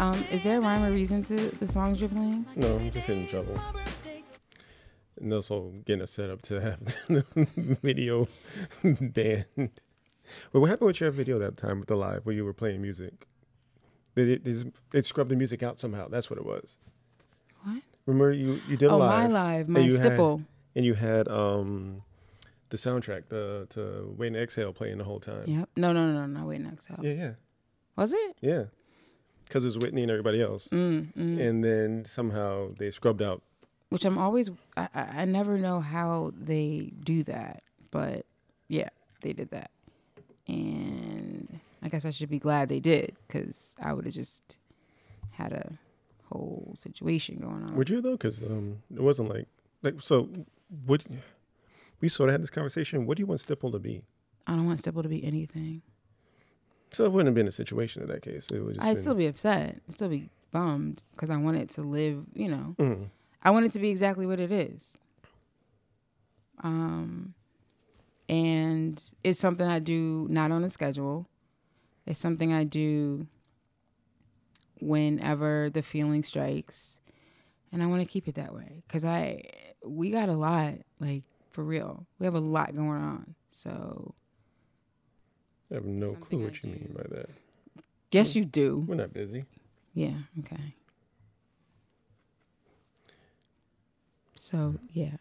Um, is there a rhyme or reason to the songs you're playing? No, I'm just in trouble. And also getting us set up to have the video banned. But what happened with your video that time with the live where you were playing music? They, they, they scrubbed the music out somehow. That's what it was. What? Remember you you did a live. Oh, my live, my had- stipple. and you had um the soundtrack the to Waiting to Exhale playing the whole time. Yep. No, no, no, no, no. Wait, next Exhale. Yeah, yeah, Was it? yeah. Because it was Whitney and everybody else, Mm, mm. and then somehow they scrubbed out. Which I'm always. I, I never know how they do that, but yeah, they did that, and I guess I should be glad they did because I would have just had a whole situation going on. Would you though? Because um, it wasn't like like so. Would we sort of had this conversation? What do you want Stipple to be? I don't want Stipple to be anything. So it wouldn't have been a situation in that case. It would just I'd been, still be upset. I'd still be bummed because I want it to live. You know, Mhm. I want it to be exactly what it is. Um, and it's something I do not on a schedule. It's something I do whenever the feeling strikes, and I want to keep it that way because I we got a lot like for real. We have a lot going on. So I have no something clue I what you do. mean by that. yes, you do. We're not busy. Yeah. Okay. So yeah,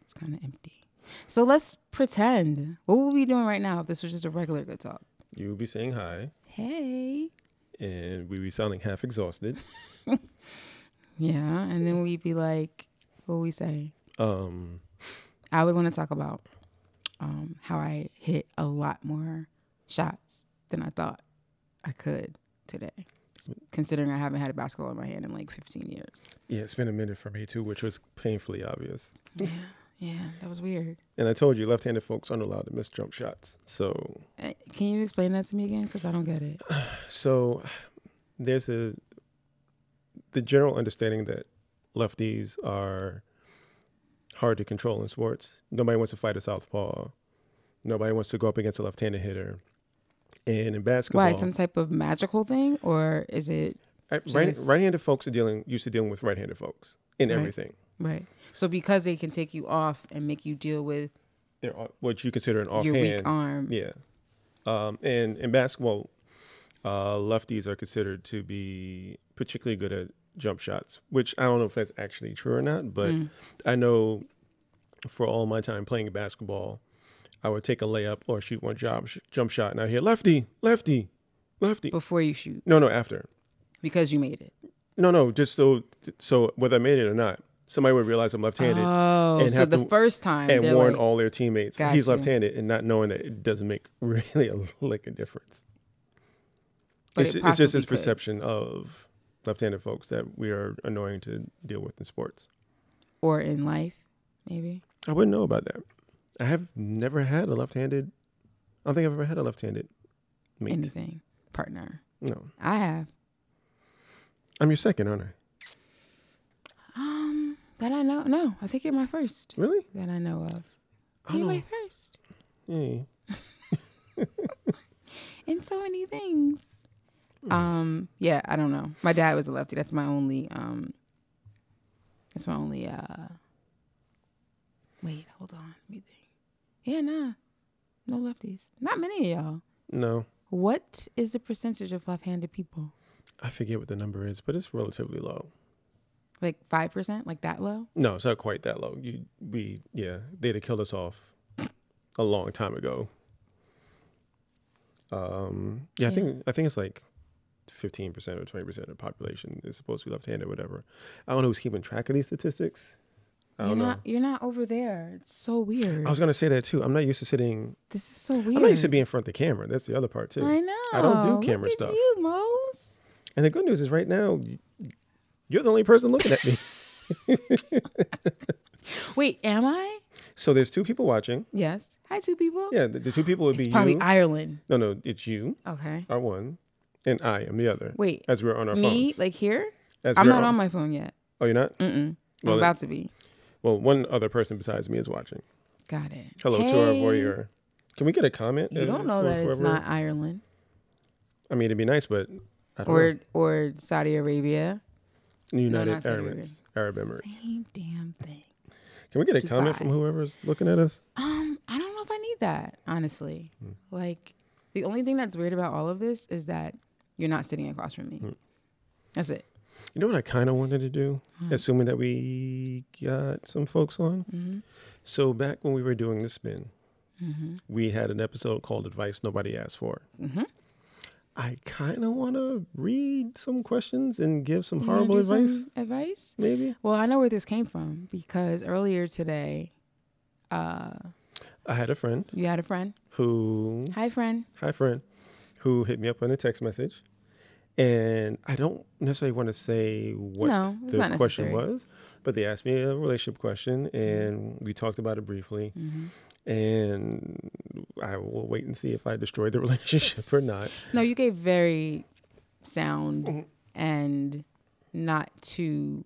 it's kind of empty. So let's pretend. What would we be doing right now if this was just a regular good talk? You would be saying hi, Hey. and we'd be sounding half exhausted. Yeah, and then we'd be like, what would we say? Um, I would want to talk about um, how I hit a lot more shots than I thought I could today, considering I haven't had a basketball in my hand in like 15 years. yeah, it's been a minute for me too, which was painfully obvious. Yeah, yeah, that was weird. And I told you, left-handed folks aren't allowed to miss jump shots. So, Uh, Can you explain that to me again? Because I don't get it. so there's a the general understanding that lefties are hard to control in sports. Nobody wants to fight a southpaw. Nobody wants to go up against a left-handed hitter. And in basketball, Why? Some type of magical thing, or is it right, just- right-handed folks are dealing used to dealing with right-handed folks in Right. everything. right? So because they can take you off and make you deal with They're what you consider an offhand your weak arm. Yeah. Um, and in basketball, uh, lefties are considered to be particularly good at jump shots, which I don't know if that's actually true or not, but Mm. I know for all my time playing basketball, I would take a layup or shoot one job sh- jump shot, and I hear lefty, lefty, lefty. before you shoot No, no, after. because you made it. No, no, just so so whether I made it or not, somebody would realize I'm left-handed Oh, and so have the to- first time and warn like, all their teammates he's you. left-handed, and not knowing that it doesn't make really a lick of difference. But it's, it it's just this could. perception of left-handed folks that we are annoying to deal with in sports. or in life, maybe. I wouldn't know about that. I have never had a left-handed. I don't think I've ever had a left-handed mate. Anything partner. No, I have. I'm your second, aren't I? Um, that I know. No, I think you're my first Really? that I know of. I You're my first Yeah. in so many things. Um, yeah, I don't know. My dad was a lefty. That's my only. Um, that's my only. uh Wait, hold on. Let me think. Yeah, nah, no lefties. Not many of y'all. No, What is the percentage of left-handed people? I forget what the number is, but it's relatively low. Like five percent? Like that low? No, it's not quite that low. You, we, yeah, they'd have killed us off a long time ago. Um, yeah, I think I think it's like fifteen percent or twenty percent of the population is supposed to be left-handed, whatever. I don't know who's keeping track of these statistics. I You're know. not. You're not over there. It's so weird. I was gonna say that too. I'm not used to sitting. this is so weird. I'm not used to being in front of the camera. That's the other part too. I know. I don't do Look camera at stuff. You, Mose. And the good news is, right now, you're the only person looking at me. Wait, am I? so there's two people watching. Yes. Hi, two people. Yeah, the, the two people would It's be probably you. Ireland. no, no, it's you Okay. are one, and I am the other. Wait, As we're on our phone. me phones. like here? As I'm not on my phone yet. Oh, you're not. Mm-mm. Well, I'm about to be. Well, one other person besides me is watching. Got it. Hello to our Hey. voyeur. Can we get a comment? You don't know that it's whoever- not Ireland. I mean, it'd be nice, but I don't or or Saudi Arabia. United Saudi Arab Emirates. Arab Emirates. Same damn thing. Can we get a comment from whoever's looking at us? Um, I don't know if I need that, honestly. Hmm. Like, the only thing that's weird about all of this is that you're not sitting across from me. Hmm. That's it. You know what I kind of wanted to do, Hmm. assuming that we got some folks on. Mm-hmm. So back when we were doing the spin, Mm-hmm. we had an episode called "Advice Nobody Asked For." Mm-hmm. I kind of want to read some questions and give some You horrible do some advice, Advice? maybe. Well, I know where this came from because earlier today, uh, I had a friend you had a friend. who, Hi, friend. hi friend, who hit me up on a text message, and I don't necessarily want to say what no, the question was, but they asked me a relationship question, and we talked about it briefly. hmm And I will wait and see if I destroy the relationship or not. No, you gave very sound Mhm. and not too.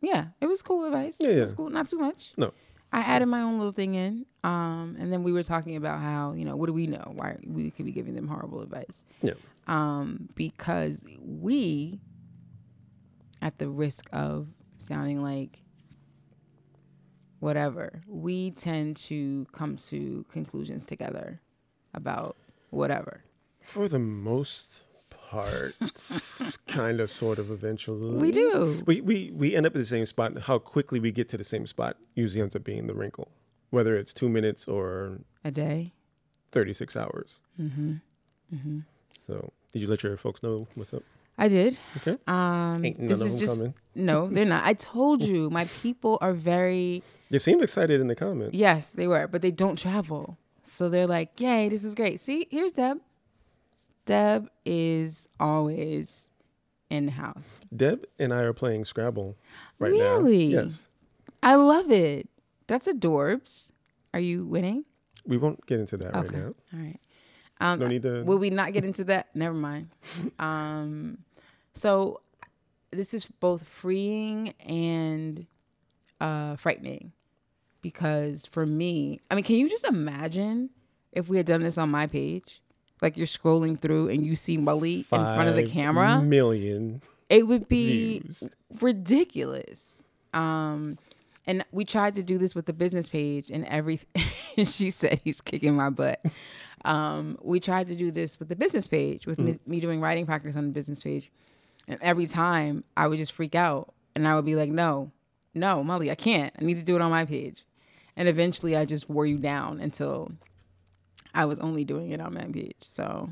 Yeah, it was cool advice. Yeah, it yeah. was cool. Not too much. No. I added my own little thing in, um, and then we were talking about how you know what do we know? Why we could be giving them horrible advice? Yeah. Um, because we, at the risk of sounding like whatever, we tend to come to conclusions together about whatever. For the most part, kind of, sort of, eventually. We do. We, we, we end up at the same spot. How quickly we get to the same spot usually ends up being the wrinkle, whether it's two minutes or A day. 36 hours. Mm-hmm. Mm-hmm. So, did you let your folks know what's up? I did. Okay. Um, Ain't none this of is them just coming. no, they're not. I told you, my people are very They seemed excited in the comments. yes, they were, but they don't travel, so they're like, "Yay, this is great." See, here's Deb. Deb is always in house. Deb and I are playing Scrabble right Really? now. Yes. I love it. That's adorbs. Are you winning? We won't get into that right Okay. now. All right. Um, No need to. Will we not get into that? Never mind. Um, so this is both freeing and uh, frightening because for me, I mean, can you just imagine if we had done this on my page? Like you're scrolling through and you see Mully in front of the camera, Million it would be views. ridiculous. Um, and we tried to do this with the business page, and everything. she said he's kicking my butt. Um, we tried to do this with the business page, with me, me doing writing practice on the business page, and every time I would just freak out, and I would be like, "No, no, Mully, I can't. I need to do it on my page." And eventually, I just wore you down until I was only doing it on my page. So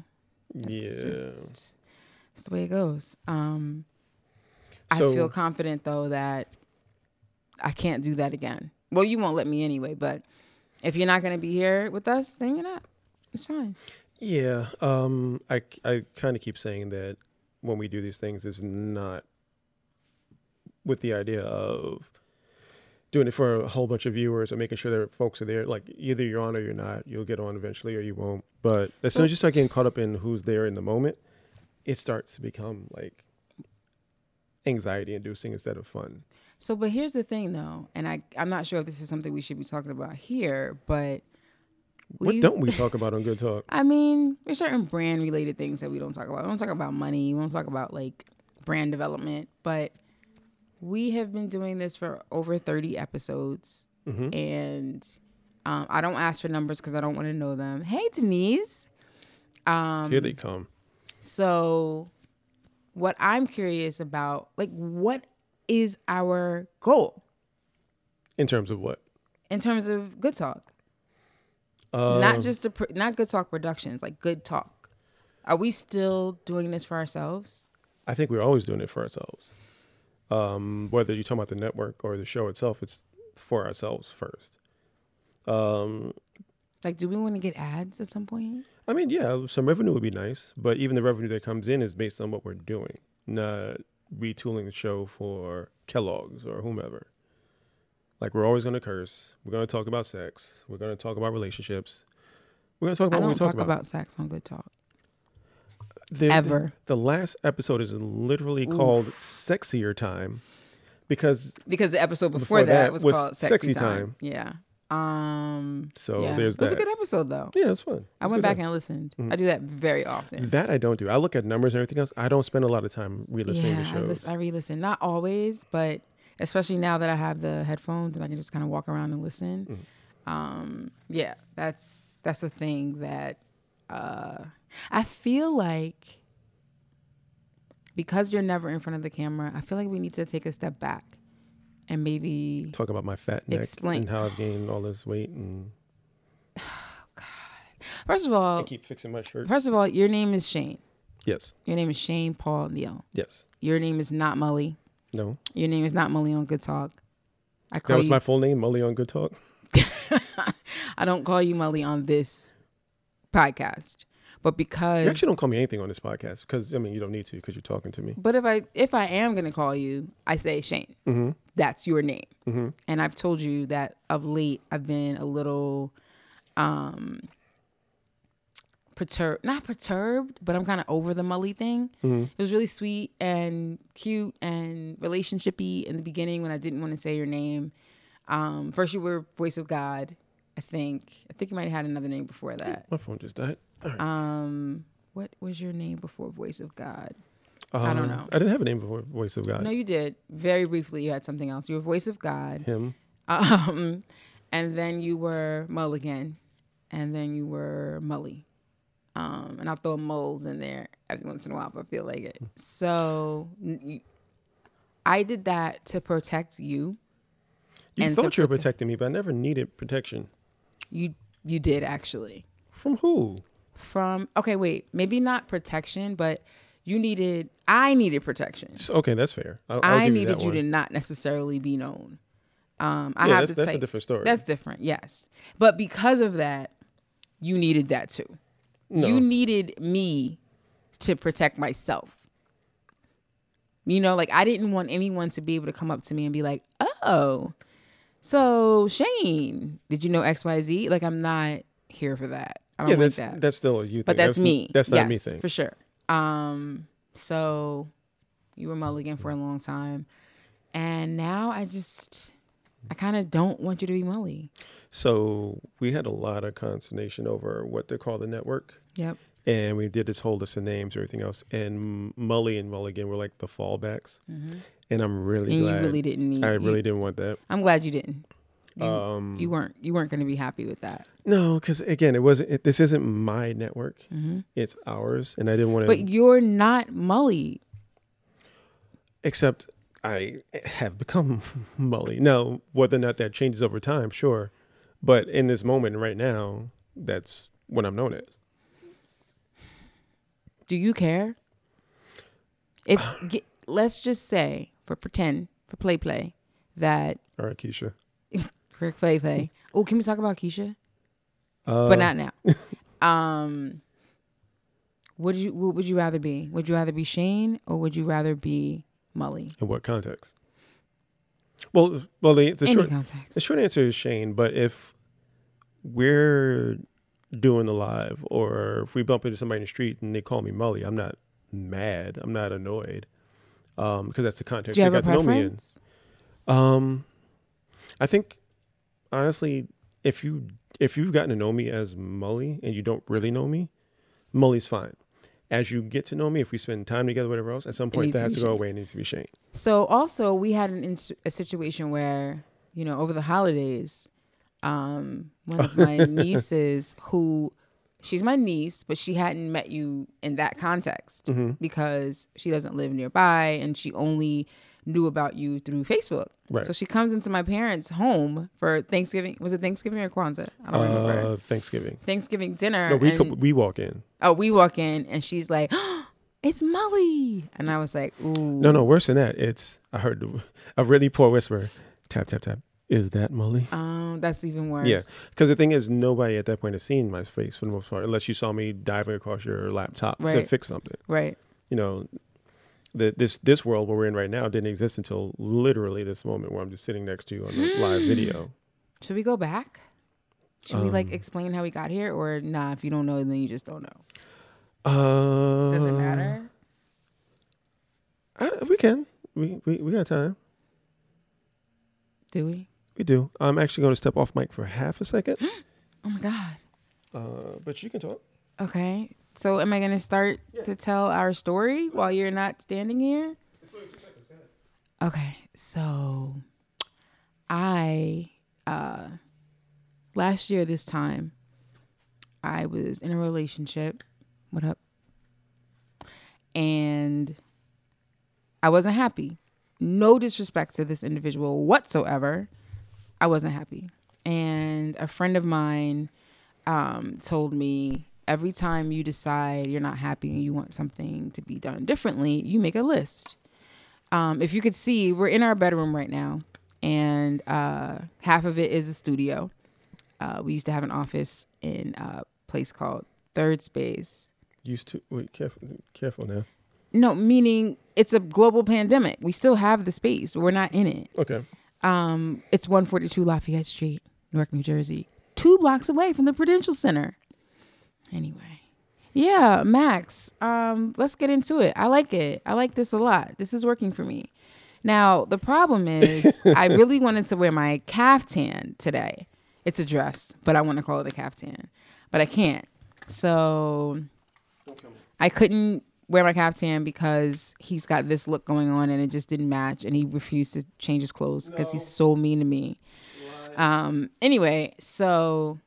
it's Yeah. just it's the way it goes. Um, I feel confident though that I can't do that again. Well, you won't let me anyway, but if you're not going to be here with us, then you're not. It's fine. Yeah. Um. I I kind of keep saying that when we do these things, it's not with the idea of doing it for a whole bunch of viewers or making sure that folks are there. Like either you're on or you're not. You'll get on eventually or you won't. But as soon as you start getting caught up in who's there in the moment, it starts to become like anxiety inducing instead of fun. So, but here's the thing though, and I I'm not sure if this is something we should be talking about here, but what don't we talk about on Good Talk? I mean, there's certain brand related things that we don't talk about. We don't talk about money. We don't talk about like brand development. But we have been doing this for over 30 episodes, hmm and um, I don't ask for numbers because I don't want to know them. Hey, Denise. Um, Here they come. so, what I'm curious about, like, what is our goal In terms of what? in terms of Good Talk? Um, not just the pr- not Good Talk Productions, like Good Talk. Are we still doing this for ourselves? I think we're always doing it for ourselves. Um, whether you're talking about the network or the show itself, it's for ourselves first. Um, Like, do we want to get ads at some point? I mean, yeah, some revenue would be nice, but even the revenue that comes in is based on what we're doing, not retooling the show for Kellogg's or whomever. Like we're always going to curse. We're going to talk about sex. We're going to talk about relationships. We're going to talk I about don't what we talk talk about. sex on Good Talk The- the- ever The, last episode is literally called "Sexier Time" because because the episode before, Before that, that was, was called Sexy, Sexy time. Time. Yeah. Um, So yeah. there's it was a good episode though. yeah, it's fun. I went back time. and listened. Mhm. I do that very often. That I don't do. I look at numbers and everything else. I don't spend a lot of time re-listening yeah, to I, shows. I re-listen. Not always, but especially now that I have the headphones and I can just kind of walk around and listen. Mm-hmm. Um, yeah, that's that's the thing that uh, I feel like because you're never in front of the camera. I feel like we need to take a step back and maybe Talk about my fat neck Explain. and how I've gained all this weight and God, first of all, I keep fixing my shirt. first of all, your name is Shane. Yes. Your name is Shane Paul Neil. Yes. Your name is not Mully. No. Your name is not Mully on Good Talk. I That call was you. my full name, Mully on Good Talk. I don't call you Mully on this podcast, but because You actually don't call me anything on this podcast because I mean you don't need to because you're talking to me. but if I if I am gonna call you, I say Shane. Mm-hmm. That's your name. Mm-hmm. And I've told you that of late I've been a little um perturbed not perturbed, but I'm kinda over the Mully thing. Mm-hmm. It was really sweet and cute and relationshipy in the beginning when I didn't want to say your name. Um, first you were Voice of God, I think. I think you might have had another name before that. My phone just died. Um, what was your name before Voice of God? I don't Um, know. I didn't have a name before Voice of God. No, you did. Very briefly, you had something else. You were Voice of God. Him. Um, and then you were Mulligan, and then you were Mully. Um, and I'll throw moles in there every once in a while if I feel like it. So I did that to protect you. You thought you were prote- protecting me, but I never needed protection. You you did actually. From who? From okay, wait, maybe not protection, but you needed. I needed protection. Okay, that's fair. I'll, I'll I needed you, you, to not necessarily be known. Um, I yeah, have that's, to that's say a different story. that's different. Yes, but because of that, you needed that too. no. You needed me to protect myself. You know, like I didn't want anyone to be able to come up to me and be like, "Oh, so Shane, did you know X Y Z?" Like I'm not here for that. I don't yeah, that's that. that's still a you thing. but that's, me. That's not yes, a me thing. for sure. Um, so you were Mulligan for a long time, and now I just, I kind of don't want you to be Mully. So we had a lot of consternation over what they call the network, Yep. and we did this whole list of names, and everything else, and Mully and Mulligan were like the fallbacks, and I'm really And you really didn't need. I you- really didn't want that. I'm glad you didn't. You, Um, you weren't. You weren't going to be happy with that. no, because again, it wasn't. It, this isn't my network; hmm it's ours, and I didn't want to. But you're not Mully. except I have become Mully. Now, whether or not that changes over time, sure. But in this moment right now, that's what I'm known as. Do you care? If get, let's just say for pretend for play play that All right, Keisha. Play. Oh, can we talk about Keisha? Uh, but not now. um, would you what would you rather be? Would you rather be Shane or would you rather be Mully? in what context? Well, well, the, the short context. the short answer is Shane. But if we're doing the live, or if we bump into somebody in the street and they call me Mully, I'm not mad. I'm not annoyed. Um, because that's the context Do you they have a got to know me in. Um, I think honestly, if you if you've gotten to know me as Mully and you don't really know me, Mully's fine. As you get to know me, if we spend time together, whatever else, at some point that to has to go Shane. away. It needs to be Shane. So also we had an ins- a situation where you know over the holidays, um, one of my nieces who she's my niece, but she hadn't met you in that context Mm-hmm. because she doesn't live nearby and she only knew about you through Facebook. Right. So she comes into my parents' home for Thanksgiving. Was it Thanksgiving or Kwanzaa? I don't remember. Uh, Thanksgiving. Thanksgiving dinner. No, we and- co- we walk in. oh, we walk in and she's like, "It's Mully," and I was like, "Ooh, No, no, worse than that. It's I heard the- a really poor whisper. Tap tap tap. Is that Mully? Um, that's even worse. Yeah. Because the thing is, nobody at that point has seen my face for the most part, unless you saw me diving across your laptop to fix something. Right. you know, the, this this world where we're in right now didn't exist until literally this moment where I'm just sitting next to you on the live video. Should we go back? Should we like Um, explain how we got here, or nah? If you don't know, then you just don't know. Uh, Does it matter? I, we can. We, we we got time. Do we? We do. I'm actually going to step off mic for half a second, Oh my god. uh, but you can talk. Okay. So am I gonna start to tell our story while you're not standing here? Okay. So I uh last year this time I was in a relationship. What up? And I wasn't happy. No disrespect to this individual whatsoever. I wasn't happy. And a friend of mine um, told me every time you decide you're not happy and you want something to be done differently, you make a list. Um, if you could see, we're in our bedroom right now, and uh, half of it is a studio. Uh, we used to have an office in a place called Third Space. Used to wait. Careful, careful now. No, meaning it's a global pandemic. We still have the space, we're not in it. Okay. Um, it's 142 Lafayette Street, Newark, New Jersey, two blocks away from the Prudential Center. Anyway, yeah, Max. Um, let's get into it. I like it. I like this a lot. This is working for me. Now the problem is, I really wanted to wear my caftan today. It's a dress, but I want to call it a caftan, but I can't. So I couldn't wear my caftan because he's got this look going on and it just didn't match and he refused to change his clothes because he's so mean to me. Um anyway, so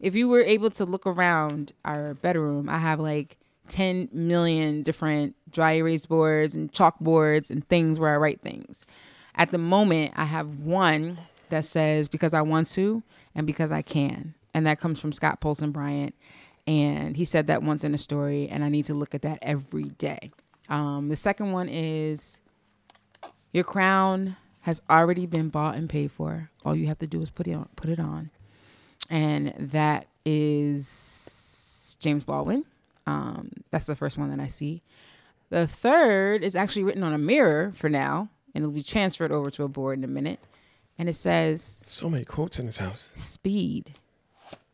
if you were able to look around our bedroom, I have like 10 million different dry erase boards and chalkboards and things where I write things. At the moment, I have one that says because I want to and because I can. And that comes from Scott Poulson-Bryant. And he said that once in a story, and I need to look at that every day. Um, the second one is your crown has already been bought and paid for. All you have to do is put it on. Put it on, and that is James Baldwin. Um, that's the first one that I see. The third is actually written on a mirror for now, and it'll be transferred over to a board in a minute. And it says, So many quotes in this house. speed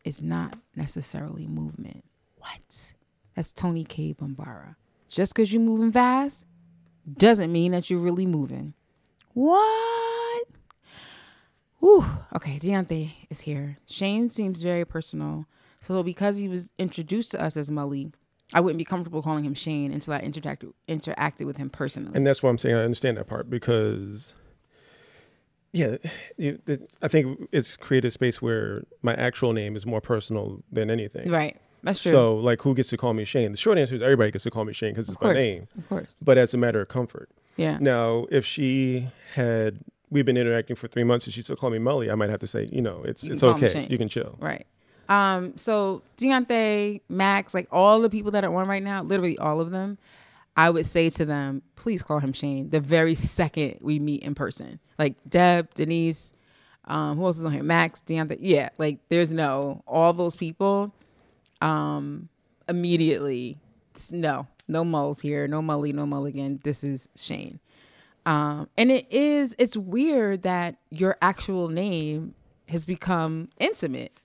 is not necessarily movement. What? That's Toni Cade Bambara. Just because you're moving fast doesn't mean that you're really moving. What? Whew. Okay, Deontay is here. Shane seems very personal. So because he was introduced to us as Mully, I wouldn't be comfortable calling him Shane until I interacted interacted with him personally. And that's why I'm saying I understand that part because, yeah, it, I think it's created a space where my actual name is more personal than anything. right. That's true. So, like, who gets to call me Shane? The short answer is everybody gets to call me Shane because it's my name. Of course. But as a matter of comfort. Yeah. Now, if she had, we've been interacting for three months and she still called me Mully, I might have to say, you know, it's You it's okay. You can chill. Right. Um, so Deontay, Max, like all the people that are on right now, literally all of them, I would say to them, please call him Shane the very second we meet in person. Like Deb, Denise, um, who else is on here? Max, Deontay. Yeah, like there's no all those people. Um, immediately, no, no mulls here, no mully, no mulligan. This is Shane. Um, and it is, it's weird that your actual name has become intimate.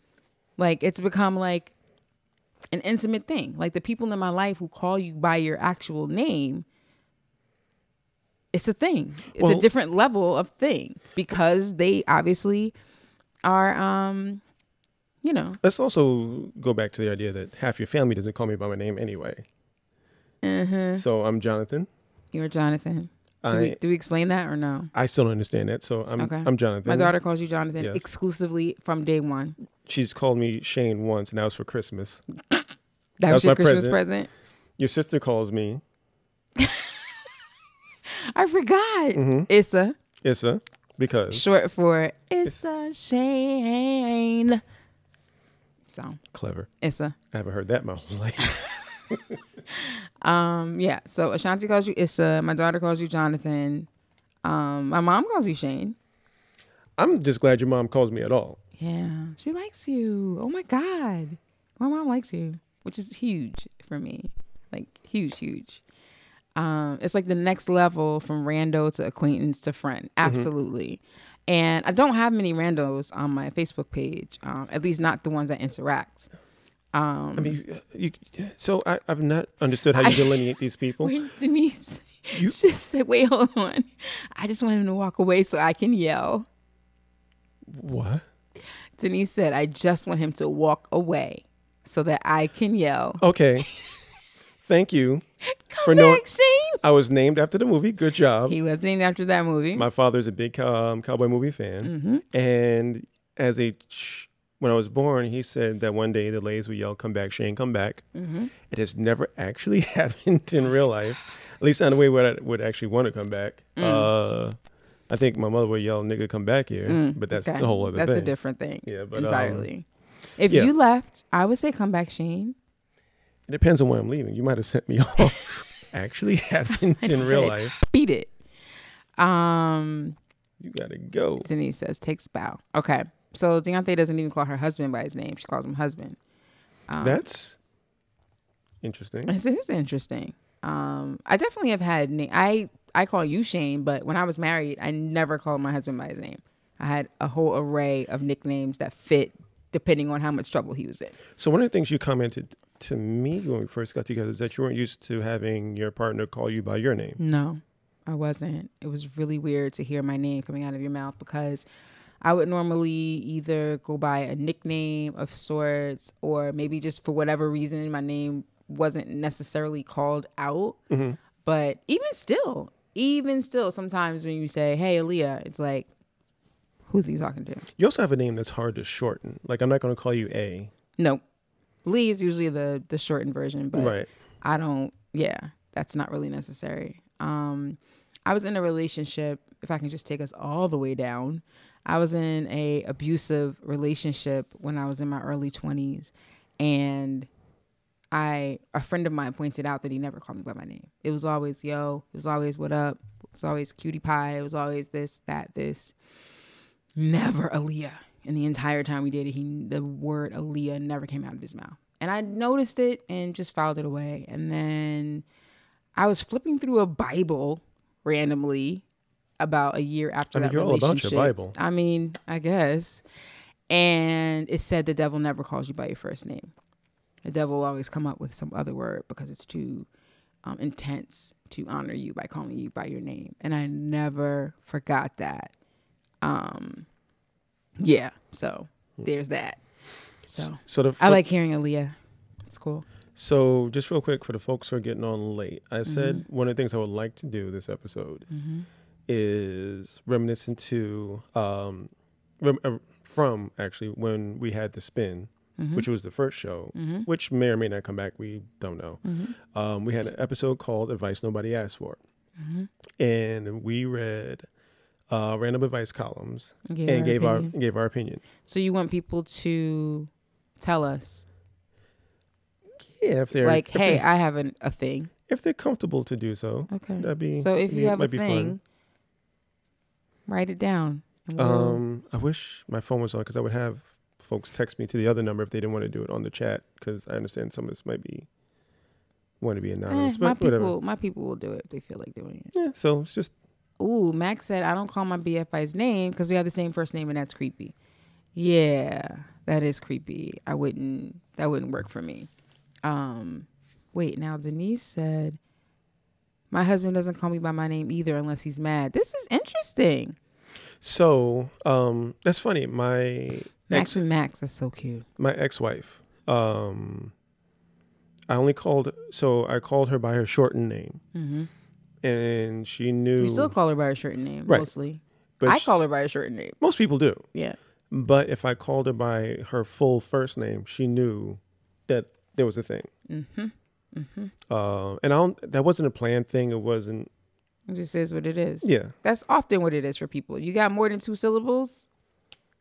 Like it's become like an intimate thing. Like the people in my life who call you by your actual name, it's a thing. It's Well- a different level of thing because they obviously are um you know, Let's also go back to the idea that half your family doesn't call me by my name anyway. uh-huh. So I'm Jonathan. you're Jonathan. Do, I we, do we explain that or no? I still don't understand that. So I'm Okay. I'm Jonathan. My daughter calls you Jonathan Yes. exclusively from day one. She's called me Shane once, and that was for Christmas. That, That was was your my Christmas present. present. Your sister calls me I forgot. Mhm. Issa, Issa because short for Issa Shane. So clever. Issa. I haven't heard that my whole life. Um, yeah. So Ashanti calls you Issa. My daughter calls you Jonathan. Um, my mom calls you Shane. I'm just glad your mom calls me at all. Yeah, she likes you. Oh my god, my mom likes you, which is huge for me. Like huge, huge. Um, it's like the next level from rando to acquaintance to friend. Absolutely. And I don't have many randos on my Facebook page. Um, at least not the ones that interact. Um, I mean, you, you so I, I've not understood how you delineate these people. Wait, Denise. You- she said, wait, hold on. I just want him to walk away so I can yell. What? Denise said, I just want him to walk away so that I can yell. Okay. Thank you Come for back, knowing- Shane. I was named after the movie. Good job. He was named after that movie. My father's a big um, cowboy movie fan, hmm and as a ch- when I was born, he said that one day the ladies would yell, "Come back, Shane! Come back!" hmm It has never actually happened in real life, at least not the way where I would actually want to come back. Mm. Uh, I think my mother would yell, "Nigga, come back here," Mm, but that's okay. a whole other That's thing. a different thing yeah, but um, entirely. if yeah. you left, I would say come back, Shane. it depends on when I'm leaving. You might have sent me off. actually happened in real life. Beat it. Um, You gotta go. Denise says takes bow. Okay, so Deontay doesn't even call her husband by his name. She calls him husband. Um, That's interesting. This is interesting. Um, I definitely have had na- I I call you Shane, but when I was married, I never called my husband by his name. I had a whole array of nicknames that fit depending on how much trouble he was in. So one of the things you commented to me when we first got together is that you weren't used to having your partner call you by your name. No, I wasn't. It was really weird to hear my name coming out of your mouth because I would normally either go by a nickname of sorts or maybe just for whatever reason my name wasn't necessarily called out. Mhm. But even still, even still, sometimes when you say, "Hey, Aliya," it's like, who's he talking to? You also have a name that's hard to shorten. Like I'm not going to call you A. Nope. Lee is usually the the shortened version, but right. I don't. Yeah, that's not really necessary. Um, I was in a relationship. If I can just take us all the way down, I was in a abusive relationship when I was in my early twenties, and I a friend of mine pointed out that he never called me by my name. It was always yo. It was always what up. It was always cutie pie. It was always this that this. Never Aliya. And the entire time we dated, he the word Aliya never came out of his mouth. And I noticed it and just filed it away. And then I was flipping through a Bible randomly about a year after I mean, that you're all about relationship. your Bible. I mean, I guess. And it said the devil never calls you by your first name. The devil will always come up with some other word because it's too um, intense to honor you by calling you by your name. And I never forgot that. Um, yeah. So there's that. So So the I like hearing Aliya. It's cool. So just real quick for the folks who are getting on late, I said Mm-hmm. one of the things I would like to do this episode is reminiscent to um, rem- uh, from actually when we had the spin, Mm-hmm. which was the first show, which may or may not come back. We don't know. Mm-hmm. Um, we had an episode called "Advice Nobody Asked For," Mm-hmm. and we read uh, random advice columns Gave and our gave our opinion. gave our opinion. So you want people to tell us, Yeah, if they're like, if hey, they're, I have an, a thing. if they're comfortable to do so, Okay. that'd be so if you have a thing, write it down. we'll- Um, I wish my phone was on because I would have folks text me to the other number if they didn't want to do it on the chat because I understand some of this might be want to be Eh, anonymous, my but whatever. people, my people will do it if they feel like doing it. Yeah, so it's just Ooh, Max said I don't call my BFI's name because we have the same first name and that's creepy. Yeah, that is creepy. I wouldn't. That wouldn't work for me. Um, wait. Now Denise said my husband doesn't call me by my name either unless he's mad. This is interesting. so. Um, that's funny. My Max ex, and Max is so cute. my ex-wife. Um, I only called so I called her by her shortened name, hmm and she knew. You still call her by her shortened name Right. mostly. but I she- call her by her shortened name. most people do. Yeah. But if I called her by her full first name, she knew that there was a thing. Mm-hmm. Mm-hmm. Uh, and I don't, that wasn't a planned thing. It wasn't. It just is what it is. Yeah. That's often what it is for people. You got more than two syllables,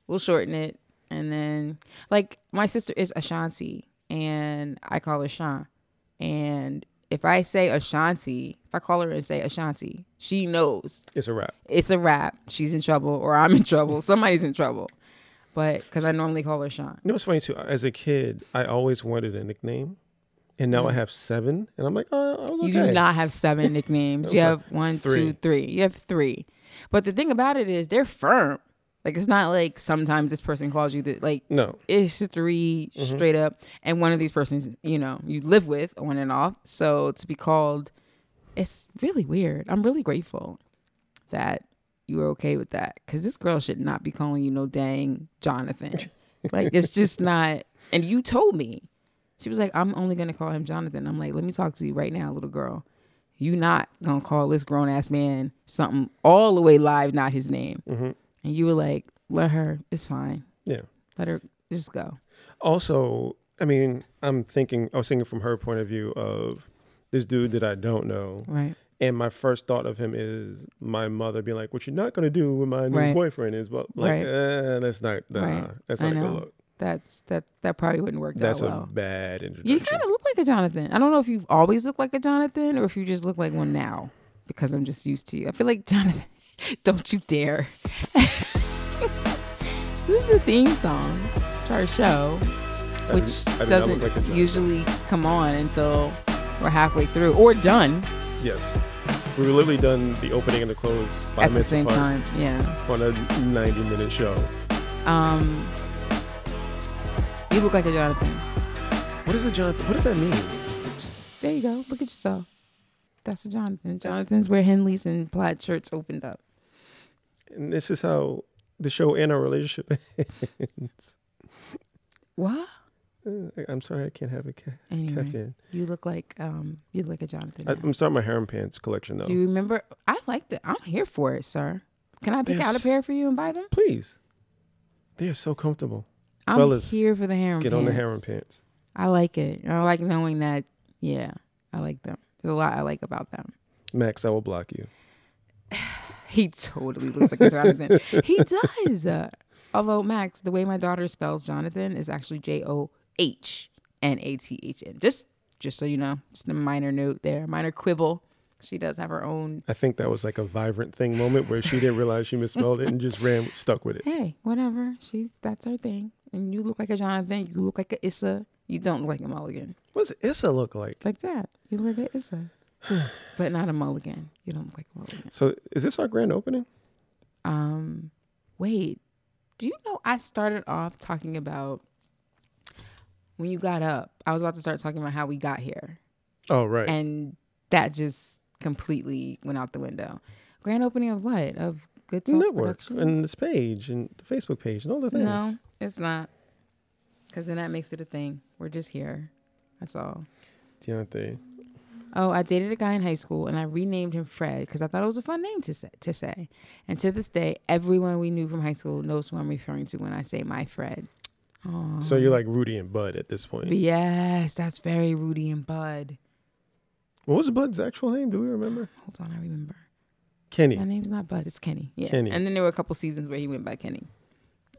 we'll shorten it. And then, like, my sister is Ashanti, and I call her Sean. And if I say Ashanti, if I call her and say Ashanti, she knows It's a wrap. it's a rap. She's in trouble, or I'm in trouble. Somebody's in trouble. But because I normally call her Sean. You know what's funny too? As a kid, I always wanted a nickname, and now I have seven, and I'm like, oh, I was okay. You do not have seven nicknames. You have like one, three. two, three. You have three. But the thing about it is they're firm. Like it's not like sometimes this person calls you that like No, it's 3 Mm-hmm. straight up and one of these persons, you know, you live with on and off. So to be called it's really weird. I'm really grateful that you were okay with that because this girl should not be calling you no dang Jonathan. like it's just not. And you told me. She was like, I'm only gonna call him Jonathan. I'm like, let me talk to you right now, little girl. You not gonna call this grown ass man something all the way live, not his name. hmm And you were like, let her. It's fine. Yeah. Let her just go. Also, I mean, I'm thinking, I was thinking from her point of view of this dude that I don't know. Right. And my first thought of him is my mother being like, "What you're not gonna do with my new Right. boyfriend is, but like, Right. eh, that's not, nah, Right. that's not a good look. That's that. That probably wouldn't work That's that a well. bad You kind of look like a Jonathan. I don't know if you've always looked like a Jonathan or if you just look like one now because I'm just used to you. I feel like Jonathan. Don't you dare. so this is the theme song to our show, which I doesn't like usually come on until we're halfway through or done Yes, we were literally done the opening and the close five at the same apart time. Yeah. on a 90 minute show. Um, you look like a Jonathan. What is a Jonathan? What does that mean? There you go. Look at yourself. That's a Jonathan. Jonathan's where Henleys and plaid shirts opened up. And this is how the show and our relationship ends. What? Uh, I'm sorry, I can't have it ca- Anyway, kept in. you look like um, you look like a Jonathan. I, I'm starting my harem pants collection though. Do you remember? I liked it. I'm here for it, sir. Can I pick They're out a pair for you and buy them? Please, they are so comfortable. I'm Fellas, here for the harem. Pants. Get pants. on the harem pants. I like it. I like knowing that. Yeah, I like them. There's a lot I like about them. Max, I will block you. He totally looks like a Jonathan. he does. Uh, although Max, the way my daughter spells Jonathan is actually J O H N A T H N. Just, just so you know, just a minor note there, minor quibble. She does have her own. I think that was like a vibrant thing moment where she didn't realize she misspelled it and just ran stuck with it. Hey, whatever. She's that's her thing. And you look like a Jonathan. You look like a Issa. You don't look like a Mulligan. What's Issa look like? Like that. You look like a Issa, but not a Mulligan. You don't look like a Mulligan. So is this our grand opening? Um, wait. Do you know I started off talking about when you got up? I was about to start talking about how we got here, Oh right. and that just completely went out the window. Grand opening of what? Of Good Talk Network Productions? and this page and the Facebook page and all the things. No, it's not. Because then that makes it a thing. We're just here. That's all. Deontay. Oh, I dated a guy in high school and I renamed him Fred because I thought it was a fun name to say, to say. And to this day, everyone we knew from high school knows who I'm referring to when I say my Fred. Oh. So you're like Rudy and Bud at this point. Yes, that's very Rudy and Bud. What was Bud's actual name? Do we remember? Hold on, I remember. Kenny. My name's not Bud, it's Kenny. Yeah. Kenny. And then there were a couple seasons where he went by Kenny.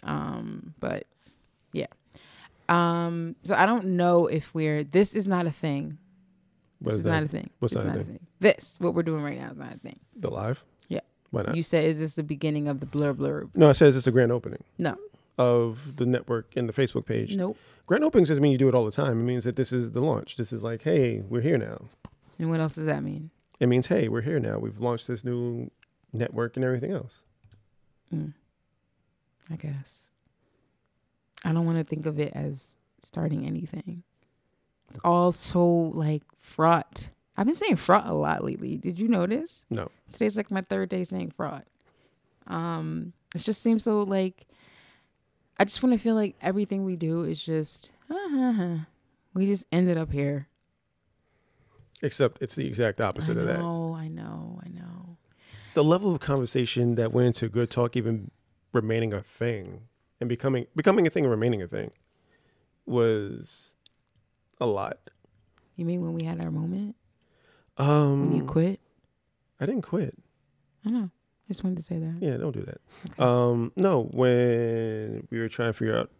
Um, but yeah. Um, so I don't know if we're this is not a thing. What This is is not a thing. What's This not a not thing? This, what we're doing right now is not a thing. The live? Yeah. Why not? You said is this the beginning of the blur blurb? no, it says it's a grand opening No. of the network and the Facebook page. Nope. Grand openings doesn't mean you do it all the time. It means that this is the launch. This is like, hey, we're here now. And what else does that mean? It means, hey, we're here now. We've launched this new network and everything else. Mm. I guess. I don't want to think of it as starting anything. It's all so like fraught. I've been saying fraught a lot lately. Did you notice? No. Today's like my third day saying fraught. Um, it just seems so like I just want to feel like everything we do is just we just ended up here. Except it's the exact opposite I of that. know, I know, I know. The level of conversation that went into good talk even remaining a thing and becoming becoming a thing and remaining a thing was a lot. You mean when we had our moment? Um When you quit? I didn't quit. I know. I just wanted to say that. Yeah, don't do that. Okay. Um, no, when we were trying to figure out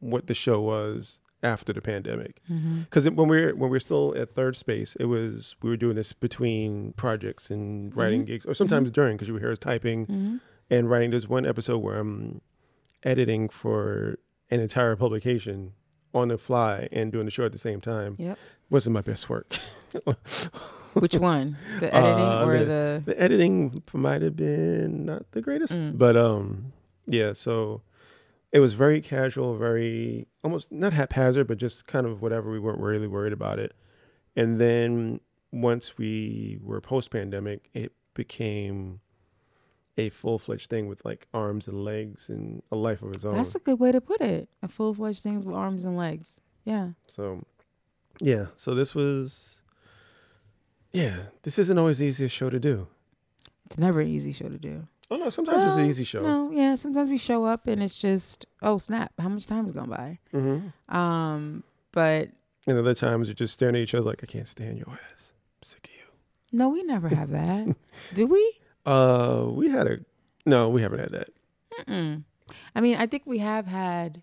what the show was after the pandemic, Mm-hmm. because when we were when we were still at Third Space, it was we were doing this between projects and writing Mhm. gigs, or sometimes during, because you would hear us typing Mm-hmm. and writing. There's one episode where I'm editing for an entire publication on the fly and doing the show at the same time. Yep. Wasn't my best work. Which one? The editing Uh, or the? the editing might have been not the greatest Mm. but um yeah so it was very casual very almost not haphazard but just kind of whatever we weren't really worried about it and then once we were post pandemic it became a full fledged thing with like arms and legs and a life of its own. That's a good way to put it. A full fledged thing with arms and legs. Yeah. So, yeah. So this was, yeah. This isn't always the easiest show to do. It's never an easy show to do. Oh no, sometimes it's an easy show. No, yeah. Sometimes we show up and it's just, oh snap, how much time has gone by? Mm-hmm. Um, but And other times you're just staring at each other like, I can't stand your ass. I'm sick of you. no, we never have that. do we? Uh, we had a, no, we haven't had that. Mm-mm. I mean, I think we have had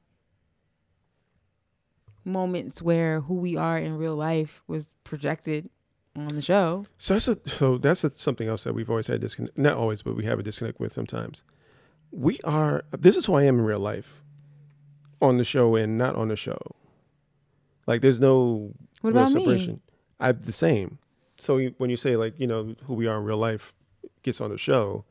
moments where who we are in real life was projected on the show. So that's a, so that's a, something else that we've always had disconnect. Not always, but we have a disconnect with sometimes. We are. This is who I am in real life, on the show and not on the show. Like there's no What about me? I'm the same. So you, when you say like you know who we are in real life gets on the show,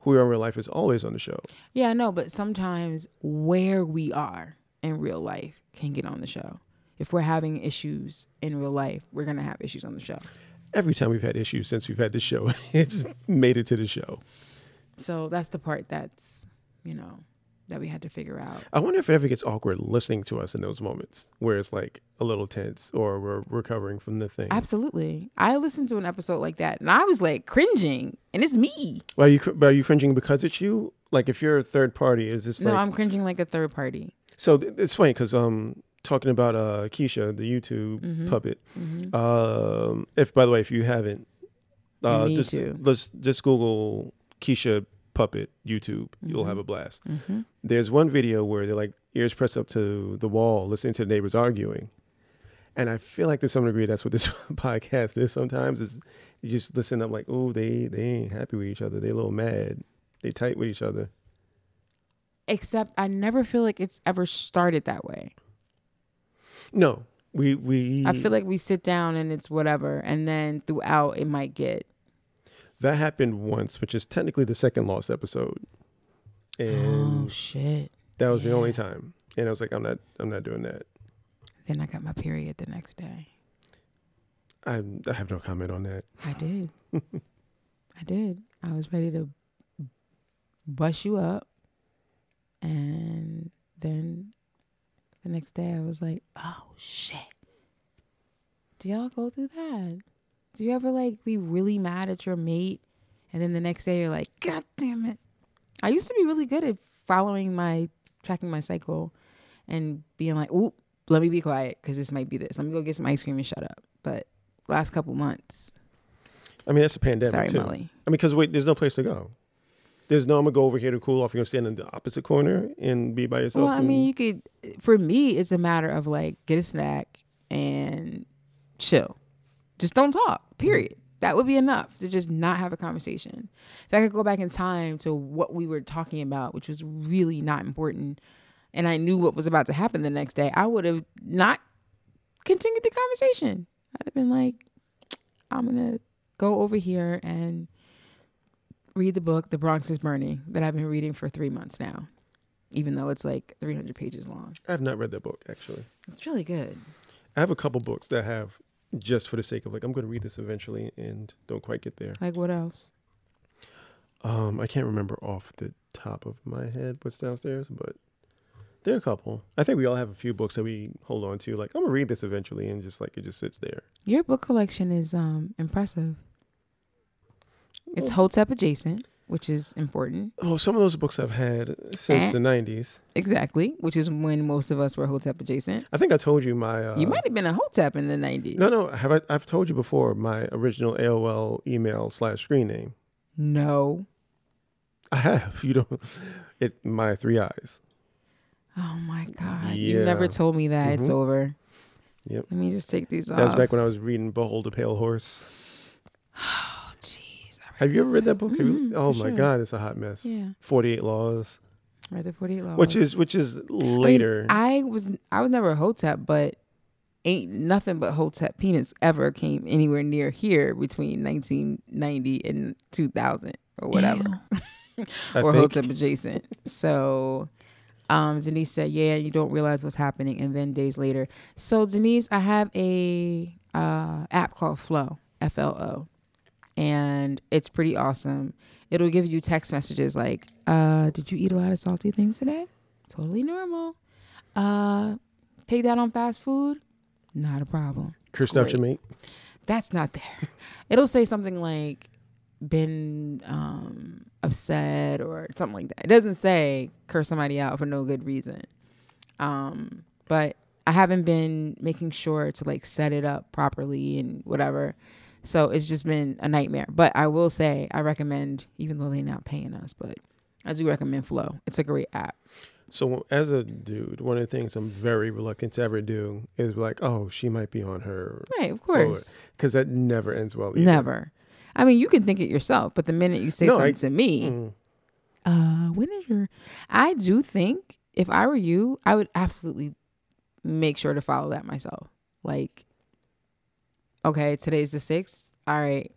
who we are in real life is always on the show. Yeah, I know, but sometimes where we are in real life can get on the show. If we're having issues in real life, we're gonna have issues on the show. Every time we've had issues since we've had this show, it's made it to the show. So that's the part that's, you know, that we had to figure out. I wonder if it ever gets awkward listening to us in those moments where it's like a little tense or we're recovering from the thing. Absolutely. I listened to an episode like that and I was like cringing, and it's me. Are you are you cringing because it's you? Like if you're a third party, is this No, like I'm cringing like a third party. so? th- It's funny because um talking about uh Keisha, the YouTube Mhm. puppet. Mhm. Um, if by the way, if you haven't, uh, need just to. let's just Google Keisha puppet YouTube. You'll Mhm. have a blast. Mhm. There's one video where they're like ears pressed up to the wall, listening to the neighbors arguing. And I feel like to some degree that's what this podcast is sometimes is you just listen, I'm like, oh, they they ain't happy with each other. They a little mad. They tight with each other. Except I never feel like it's ever started that way. No. We we I feel like we sit down and it's whatever, and then throughout it might get that happened once, which is technically the second lost episode. And oh shit. that was the only time. And I was like, I'm not I'm not doing that. Then I got my period the next day. I I have no comment on that. I did. I did. I was ready to bust you up. And then the next day I was like, oh shit. Do y'all go through that? Do you ever like be really mad at your mate and then the next day you're like, God damn it. I used to be really good at following my tracking my cycle and being like, oop, let me be quiet because this might be this. Let me go get some ice cream and shut up. But last couple months, I mean, that's a pandemic sorry, too. Molly. I mean, because wait, there's no place to go. There's no, I'm gonna go over here to cool off. You're gonna stand in the opposite corner and be by yourself. Well, I mean, you could. For me, it's a matter of like get a snack and chill. Just don't talk. Mm-hmm. Period. That would be enough to just not have a conversation. If I could go back in time to what we were talking about, which was really not important, and I knew what was about to happen the next day, I would have not continued the conversation. I'd have been like, I'm gonna go over here and read the book The Bronx is Burning that I've been reading for three months now, even though it's like 300 pages long. I have not read that book actually. It's really good. I have a couple books that have just for the sake of like I'm gonna read this eventually and don't quite get there. Like what else? Um, I can't remember off the top of my head what's downstairs, but there are a couple. I think we all have a few books that we hold on to. Like I'm gonna read this eventually, and just like it just sits there. Your book collection is um impressive. It's Oh. Hotep adjacent, which is important. Oh, some of those books I've had since Eh? the '90s. Exactly, which is when most of us were Hotep adjacent. I think I told you my. Uh, you might have been a Hotep in the 90s. No, no. Have I? I've told you before my original AOL email slash screen name. No. I have. You don't. It. My three eyes. Oh my God. You never told me that. It's Mhm. over. Yep. Let me just take these off. That was back when I was reading Behold a Pale Horse. Jeez. I Have you ever read that book? Have you- oh my sure. God, it's a hot mess. Yeah. Forty Eight Laws, Right, the 48 laws. which is which is I mean, later. I was I was never a hotep, but ain't nothing but hotep peanuts ever came anywhere near here between 1990 and 2000 or whatever, or think. hotep adjacent. So, um, Denise said, "Yeah, you don't realize what's happening," and then days later. So Denise, I have a uh, app called Flow, F L O, and it's pretty awesome. It'll give you text messages like, uh, did you eat a lot of salty things today? Totally normal. Uh, pigged out on fast food? Not a problem. Cursed out your mate. That's not there. It'll say something like been um upset or something like that. It doesn't say curse somebody out for no good reason. Um, but I haven't been making sure to like set it up properly and whatever. So it's just been a nightmare. But I will say I recommend, even though they're not paying us, but I do recommend Flow. It's a great app. So as a dude, one of the things I'm very reluctant to ever do is be like, oh, she might be on her, Right, of course. because that never ends well. Either. Never. I mean, you can think it yourself, but the minute you say No, something I- to me, Mm. uh, when is your? I do think if I were you, I would absolutely make sure to follow that myself. Like, okay, today's the sixth. All right,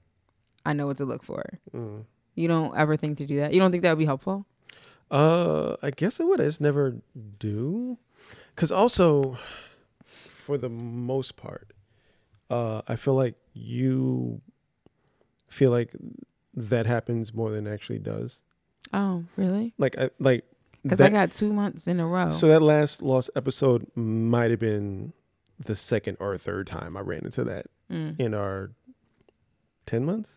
I know what to look for. Mm. You don't ever think to do that. You don't think that would be helpful? Uh, I guess it would. I just never do, because also, for the most part, uh, I feel like you feel like that happens more than actually does. Oh, really? Like, I like Because I got two months in a row. So that last lost episode might have been the second or third time I ran into that Mm, in our ten months,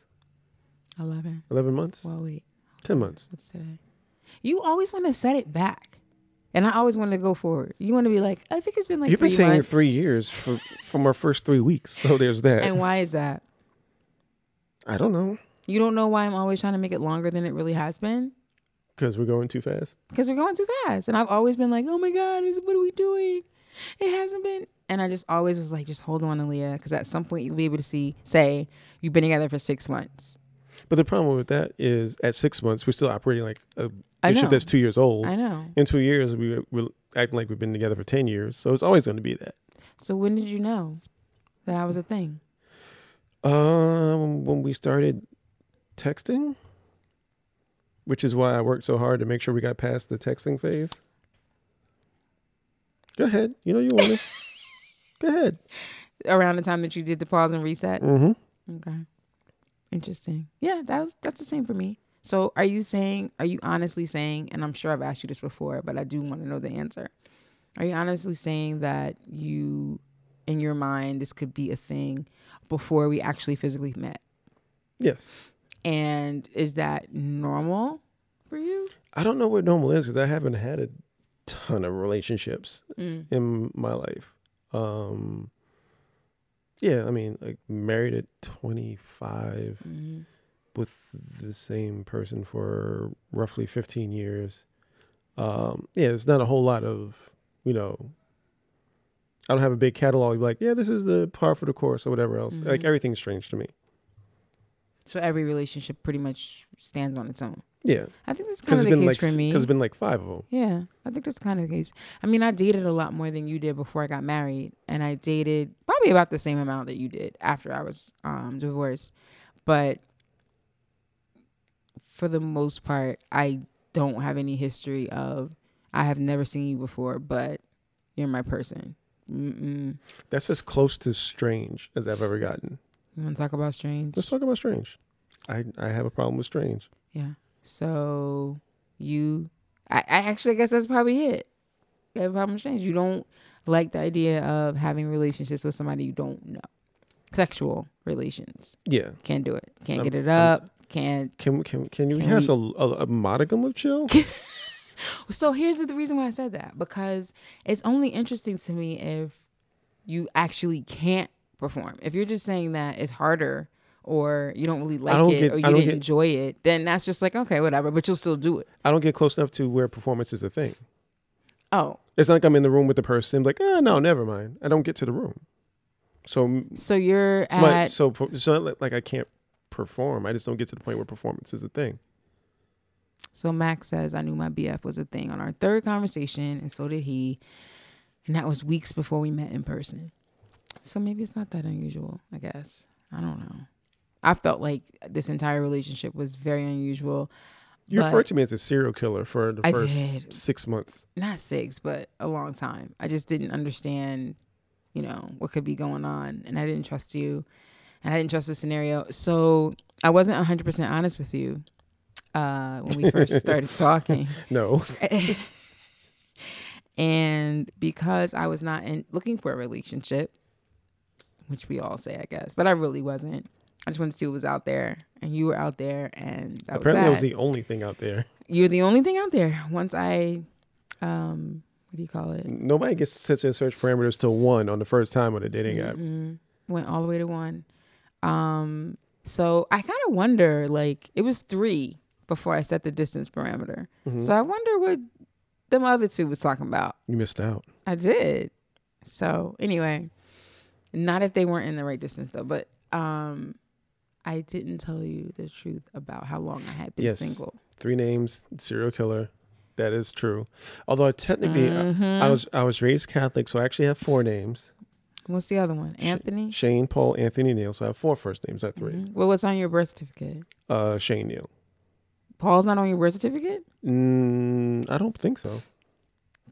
Eleven. eleven months, Well, wait. ten months. What's today? You always want to set it back, and I always want to go forward. You want to be like, I think it's been like You've been saying months. three years for, from our first three weeks. So there's that. And why is that? I don't know You don't know why I'm always trying to make it longer than it really has been? because we're going too fast. Because we're going too fast. And I've always been like, oh my God, is, what are we doing? It hasn't been. And I just always was like, just hold on, Aliya. Because at some point you'll be able to see, say, you've been together for six months. But the problem with that is at six months, we're still operating like a relationship that's two years old. I know. In two years, we, we're acting like we've been together for 10 years. So it's always going to be that. So when did you know that I was a thing? Um, when we started texting, which is why I worked so hard to make sure we got past the texting phase. Go ahead. You know you want to. Go ahead. Around the time that you did the pause and reset? Mm-hmm. Okay. Interesting. Yeah, that's that's the same for me. So are you saying are you honestly saying and I'm sure I've asked you this before, but I do want to know the answer. Are you honestly saying that you in your mind this could be a thing before we actually physically met? Yes. And is that normal for you? I don't know what normal is because I haven't had a ton of relationships Mm. in my life. Um, yeah, I mean, like married at 25 Mhm. with the same person for roughly 15 years. Um, yeah, it's not a whole lot of, you know, I don't have a big catalog like, yeah, this is the par for the course or whatever else. Like Mhm. everything's strange to me. So every relationship pretty much stands on its own. Yeah, I think that's kind of the been case like for me. because it's been like five of them. Yeah, I think that's kind of the case. I mean, I dated a lot more than you did before I got married, and I dated probably about the same amount that you did after I was um, divorced. But for the most part, I don't have any history of. I have never seen you before, but you're my person. Mm-mm. That's as close to strange as I've ever gotten. You want to talk about strange? Let's talk about strange. I I have a problem with strange. Yeah. So you, I, I actually guess that's probably it. A problem strange. You don't like the idea of having relationships with somebody you don't know. Sexual relations. Yeah. Can't do it. Can't Um, get it um, up. Can't. Can can can you Can have we- a, a modicum of chill? So here's the reason why I said that because it's only interesting to me if you actually can't perform. If you're just saying that it's harder or you don't really like don't it get- or you didn't get- enjoy it, then that's just like okay, whatever. But you'll still do it. I don't get close enough to where performance is a thing. Oh, It's not like I'm in the room with the person, like, oh no, never mind. I don't get to the room. So, so you're somebody, at so so like I can't perform. I just don't get to the point where performance is a thing. So Max says, I knew my BF was a thing on our third conversation, and so did he. And that was weeks before we met in person. So maybe it's not that unusual, I guess. I don't know. I felt like this entire relationship was very unusual. You But- referred to me as a serial killer for the I first did. six months. Not six, but a long time. I just didn't understand, you know, what could be going on. And I didn't trust you. And I didn't trust the scenario. So I wasn't 100% honest with you uh, when we first started talking. No. and because I was not in, looking for a relationship, which we all say, I guess, but I really wasn't. I just wanted to see what was out there, and you were out there, and that Apparently, was that that. was the only thing out there. You're the only thing out there. Once I, um, what do you call it? Nobody gets sets their search parameters to one on the first time on a dating app. Mm-mm. Went all the way to one. Um, so I kind of wonder, like, it was three before I set the distance parameter. Mhm. So I wonder what them other two was talking about. You missed out. I did. So anyway, not if they weren't in the right distance though, but um, I didn't tell you the truth about how long I had been Yes. single. Three names, serial killer. That is true. Although technically, I- Mhm. I was I was raised Catholic, so I actually have four names: What's the other one? Anthony. Shane, Paul, Anthony, Neil. So I have four first names. I have 3 Mhm. Well, what's on your birth certificate? Uh, Shane Neil. Paul's not on your birth certificate. Mm, I don't think so.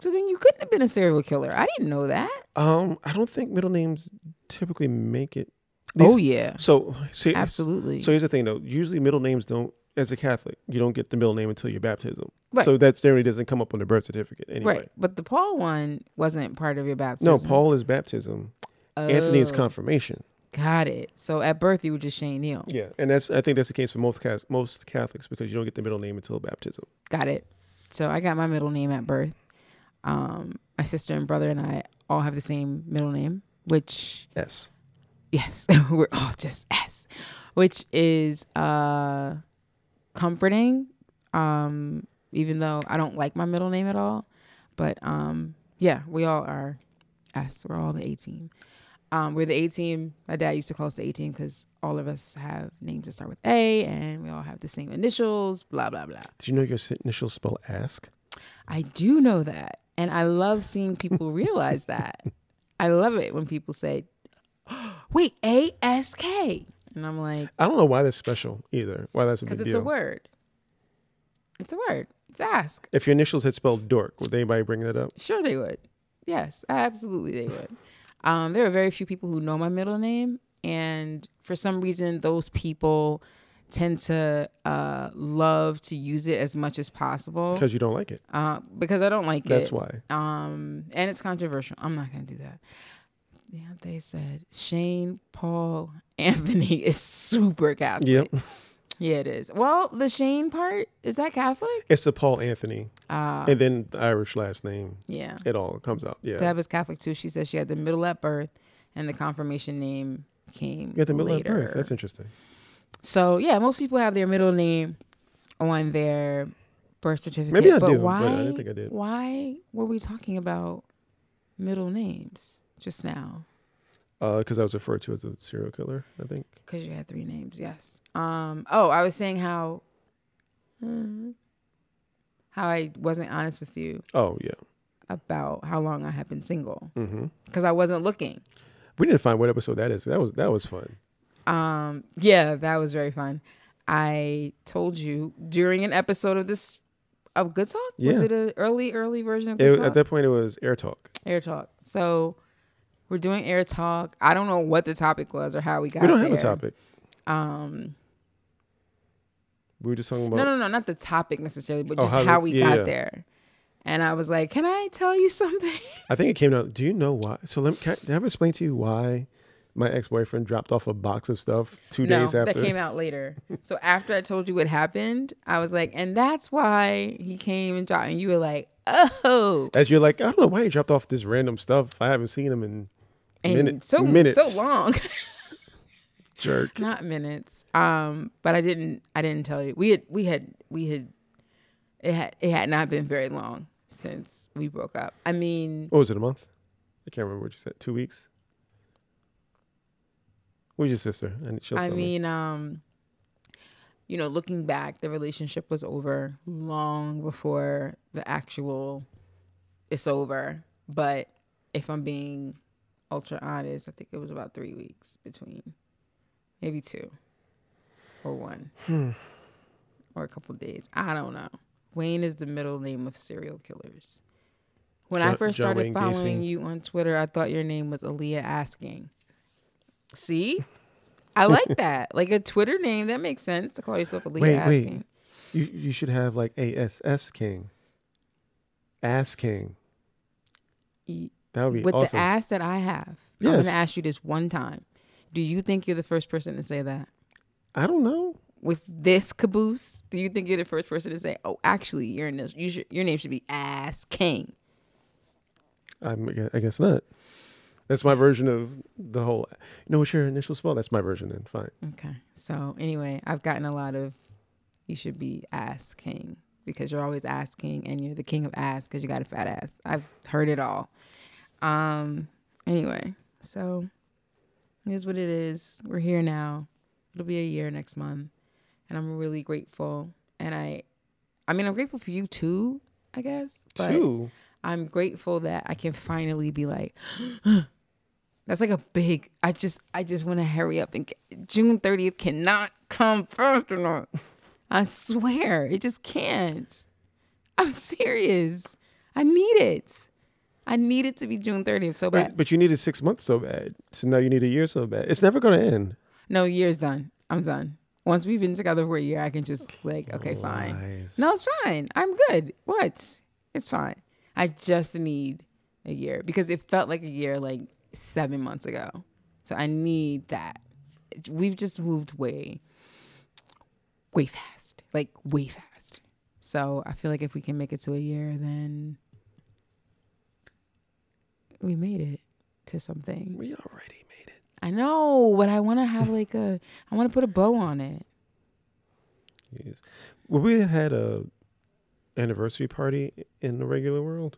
So then you couldn't have been a serial killer. I didn't know that. Um, I don't think middle names typically make it. Oh yeah, So see, absolutely. So here's the thing, though. Usually, middle names don't. As a Catholic, you don't get the middle name until your baptism. Right. So that generally doesn't come up on the birth certificate anyway. right, but the Paul one wasn't part of your baptism. No, Paul is baptism. Anthony is Oh, confirmation. Got it. So at birth you were just Shane Neil. Yeah, and that's I think that's the case for most most Catholics because you don't get the middle name until baptism. Got it. So I got my middle name at birth. Um, my sister and brother and I all have the same middle name, which Yes. Yes, we're all just S, which is uh comforting. Um, even though I don't like my middle name at all, but um, yeah, we all are S. We're all the A team. Um, we're the A team. My dad used to call us the A team because all of us have names that start with A, and we all have the same initials. Blah blah blah. Did you know your initials spell ask? I do know that. And I love seeing people realize that. I love it when people say, wait, A S K. And I'm like, I don't know why that's special either. Why that's a big because it's a word. It's a word. It's ask. If your initials had spelled dork, would anybody bring that up? Sure, they would. Yes, absolutely, they would. Um, there are very few people who know my middle name. And for some reason, those people tend to uh, love to use it as much as possible Because you don't like it. uh, because I don't like That's it. That's why. Um, and it's controversial. I'm not gonna do that. Yeah, they said Shane Paul Anthony is super Catholic. Yep. Yeah, it is. Well, the Shane part is that Catholic? It's the Paul Anthony, Uh, and then the Irish last name. yeah. It all comes out. Yeah. Deb is Catholic too. She says she had the middle at birth, and the confirmation name came Yeah, the middle later. of birth. That's interesting. so yeah, most people have their middle name on their birth certificate. Maybe I but do, but why? I didn't think I did. Why were we talking about middle names just now? Because I was referred to as a serial killer. I think. Because you had three names, yes. Um. Oh, I was saying how, uh, how I wasn't honest with you Oh yeah. about how long I had been single because I wasn't looking. We need to find what episode that is. That was that was fun. Um. Yeah, that was very fun. I told you during an episode of this of Good Talk. Was it an early early version of Good It, Talk? at that point, it was air talk. Air Talk. So we're doing Air Talk. I don't know what the topic was or how we got. we don't have a topic. Um. We were just talking about. No, no, no, not the topic necessarily, but Oh, just how how, we- yeah, got there. And I was like, "Can I tell you something?" I think it came out. Do you know why? So let me, can I, did I ever explain to you why my ex boyfriend dropped off a box of stuff two no, days after? that came out later. so after I told you what happened, I was like, "And that's why he came and dropped." And you were like, "Oh." As you're like, I don't know why he dropped off this random stuff. I haven't seen him in And minute- so minutes. so long, jerk. not minutes. Um, but I didn't. I didn't tell you. We had. We had. We had. It had. It had not been very long since we broke up. I mean, What was it? A month? I can't remember what you said. Two weeks. Where's your sister? And she'll I tell me. mean, um, you know, looking back, the relationship was over long before the actual it's over. But if I'm being ultra honest, I think it was about three weeks between maybe two or one Hmm. or a couple days. I don't know. Wayne is the middle name of serial killers. When I first John started Wayne following Gacy. you on Twitter, I thought your name was Aliya Asking. See? I like that. Like a Twitter name, that makes sense to call yourself Aliya Wait, Ass wait. You you should have like ASS King. Ass King. Y- That would be With awesome. the ass that I have, I'm gonna ask you this one time. Do you think you're the first person to say that? I don't know. With this caboose, do you think you're the first person to say, "Oh, actually, your initial, you should, your name should be Ass King"? I'm, I guess not. That's my version of the whole. You know what's your initial spell? That's my version. Then fine. Okay. So anyway, I've gotten a lot of you should be ass king because you're always asking, and you're the king of ass because you got a fat ass. I've heard it all. Um anyway, so here's what it is. We're here now. It'll be a year next month. And I'm really grateful. And I I mean I'm grateful for you too, I guess. But Two. I'm grateful that I can finally be like, that's like a big. I just, I just want to hurry up and get, June 30th cannot come fast enough. I swear, it just can't. I'm serious. I need it. I need it to be June 30th so bad. But, but you needed six months so bad. So now you need a year so bad. It's never going to end. No, year's done. I'm done. Once we've been together for a year, I can just like, okay, fine. Lies. No, it's fine. I'm good. What? It's fine. I just need a year because it felt like a year like seven months ago. So I need that. We've just moved way, way fast. Like way fast. So I feel like if we can make it to a year, then we made it to something. We already made it. I know, but I want to have like a, I want to put a bow on it. Yes. Well, we had a anniversary party in the regular world,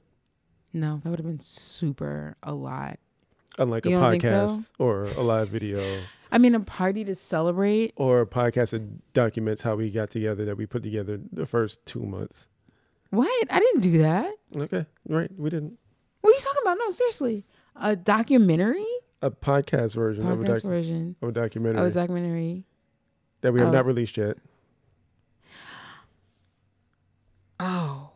No, that would have been super a lot. unlike You a don't so? podcast or a live video I mean, a party to celebrate. or a podcast that documents how we got together that we put together the first two months. What? I didn't do that. Okay, right. We didn't. What are you talking about? No, seriously. A documentary? A podcast version of, a Podcast doc- version of a documentary of a documentary. that we have Oh. not released yet. Oh.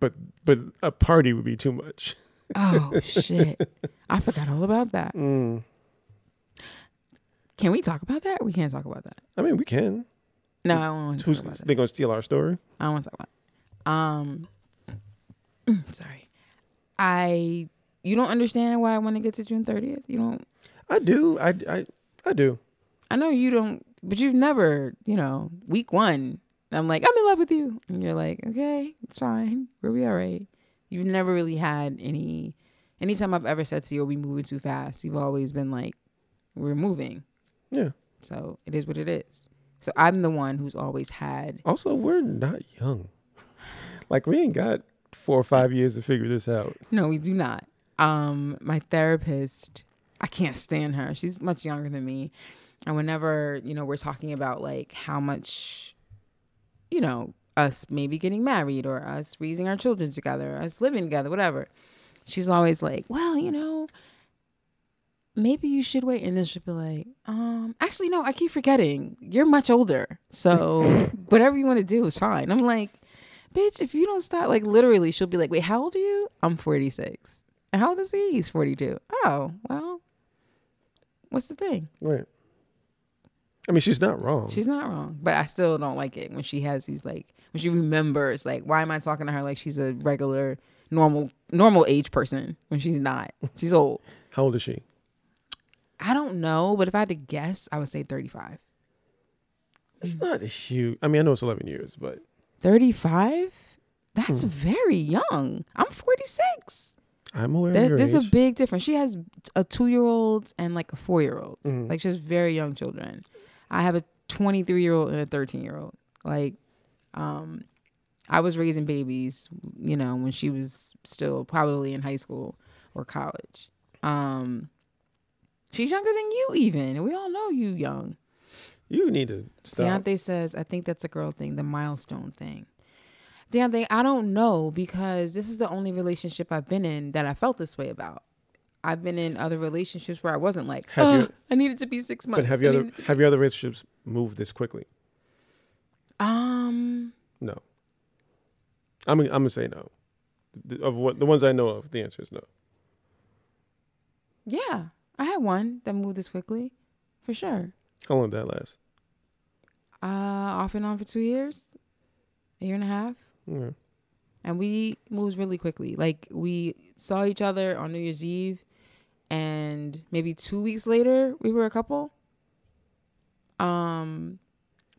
But but a party would be too much. Oh, shit. I forgot all about that. Mm. Can we talk about that? We can't talk about that. I mean, we can. No, I don't want to talk about that. they gonna steal our story? I don't want to talk about it. Um, sorry. I, you don't understand why I want to get to June 30th? You don't, I do. I I I do. I know you don't, but you've never, you know, week one, I'm like, I'm in love with you. And you're like, okay, it's fine. We'll be all right. You've never really had any, anytime I've ever said to you, are we moving too fast? You've always been like, we're moving. Yeah. So it is what it is. So I'm the one who's always had, Also, we're not young. like we ain't got four or five years to figure this out. no, we do not. Um, my therapist, I can't stand her. She's much younger than me. And whenever, you know, we're talking about like how much, you know, us maybe getting married or us raising our children together, us living together, whatever. She's always like, well, you know, maybe you should wait. And then she'll be like, um, actually, no, I keep forgetting. You're much older. So whatever you want to do is fine. I'm like, bitch, if you don't stop, like literally, she'll be like, wait, how old are you? I'm 46. How old is he? He's 42. Oh, well, what's the thing? Right. I mean, she's not wrong. She's not wrong, but I still don't like it when she has these like when she remembers like why am I talking to her like she's a regular normal normal age person when she's not. She's old. How old is she? I don't know, but if I had to guess, I would say 35. It's not a huge. I mean, I know it's 11 years, but 35? That's Hmm. very young. I'm 46. I'm aware There, of your there's a big difference. She has a 2-year-old and like a 4-year-old. Mhm. Like she has very young children. I have a 23-year-old and a 13-year-old. Like um I was raising babies, you know, when she was still probably in high school or college. Um she's younger than you even. We all know you young. You need to stop. Deontay says, I think that's a girl thing, the milestone thing. Deontay, I don't know because this is the only relationship I've been in that I felt this way about. I've been in other relationships where I wasn't like, Have oh, you- I needed to be six months. But have I your other have your other relationships moved this quickly? um, No. I'm I'm gonna say no. The- Of what the ones I know of, the answer is no. yeah, I had one that moved this quickly, for sure. How long did that last? Uh, off and on for two years, a year and a half. Yeah. and we moved really quickly. Like we saw each other on New Year's Eve, and maybe two weeks later we were a couple. Um,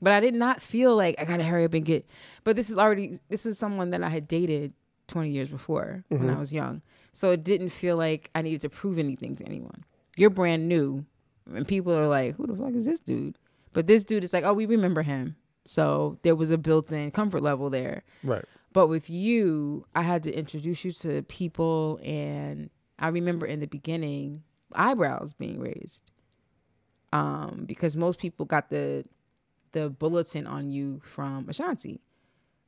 but I did not feel like I gotta hurry up and get. But this is already this is someone that I had dated twenty years before when I Mhm. was young, so it didn't feel like I needed to prove anything to anyone. You're brand new, and people are like, "Who the fuck is this dude?" But this dude is like, "Oh, we remember him." So there was a built-in comfort level there. Right. But with you, I had to introduce you to people, and I remember in the beginning eyebrows being raised, um, because most people got the the bulletin on you from Ashanti,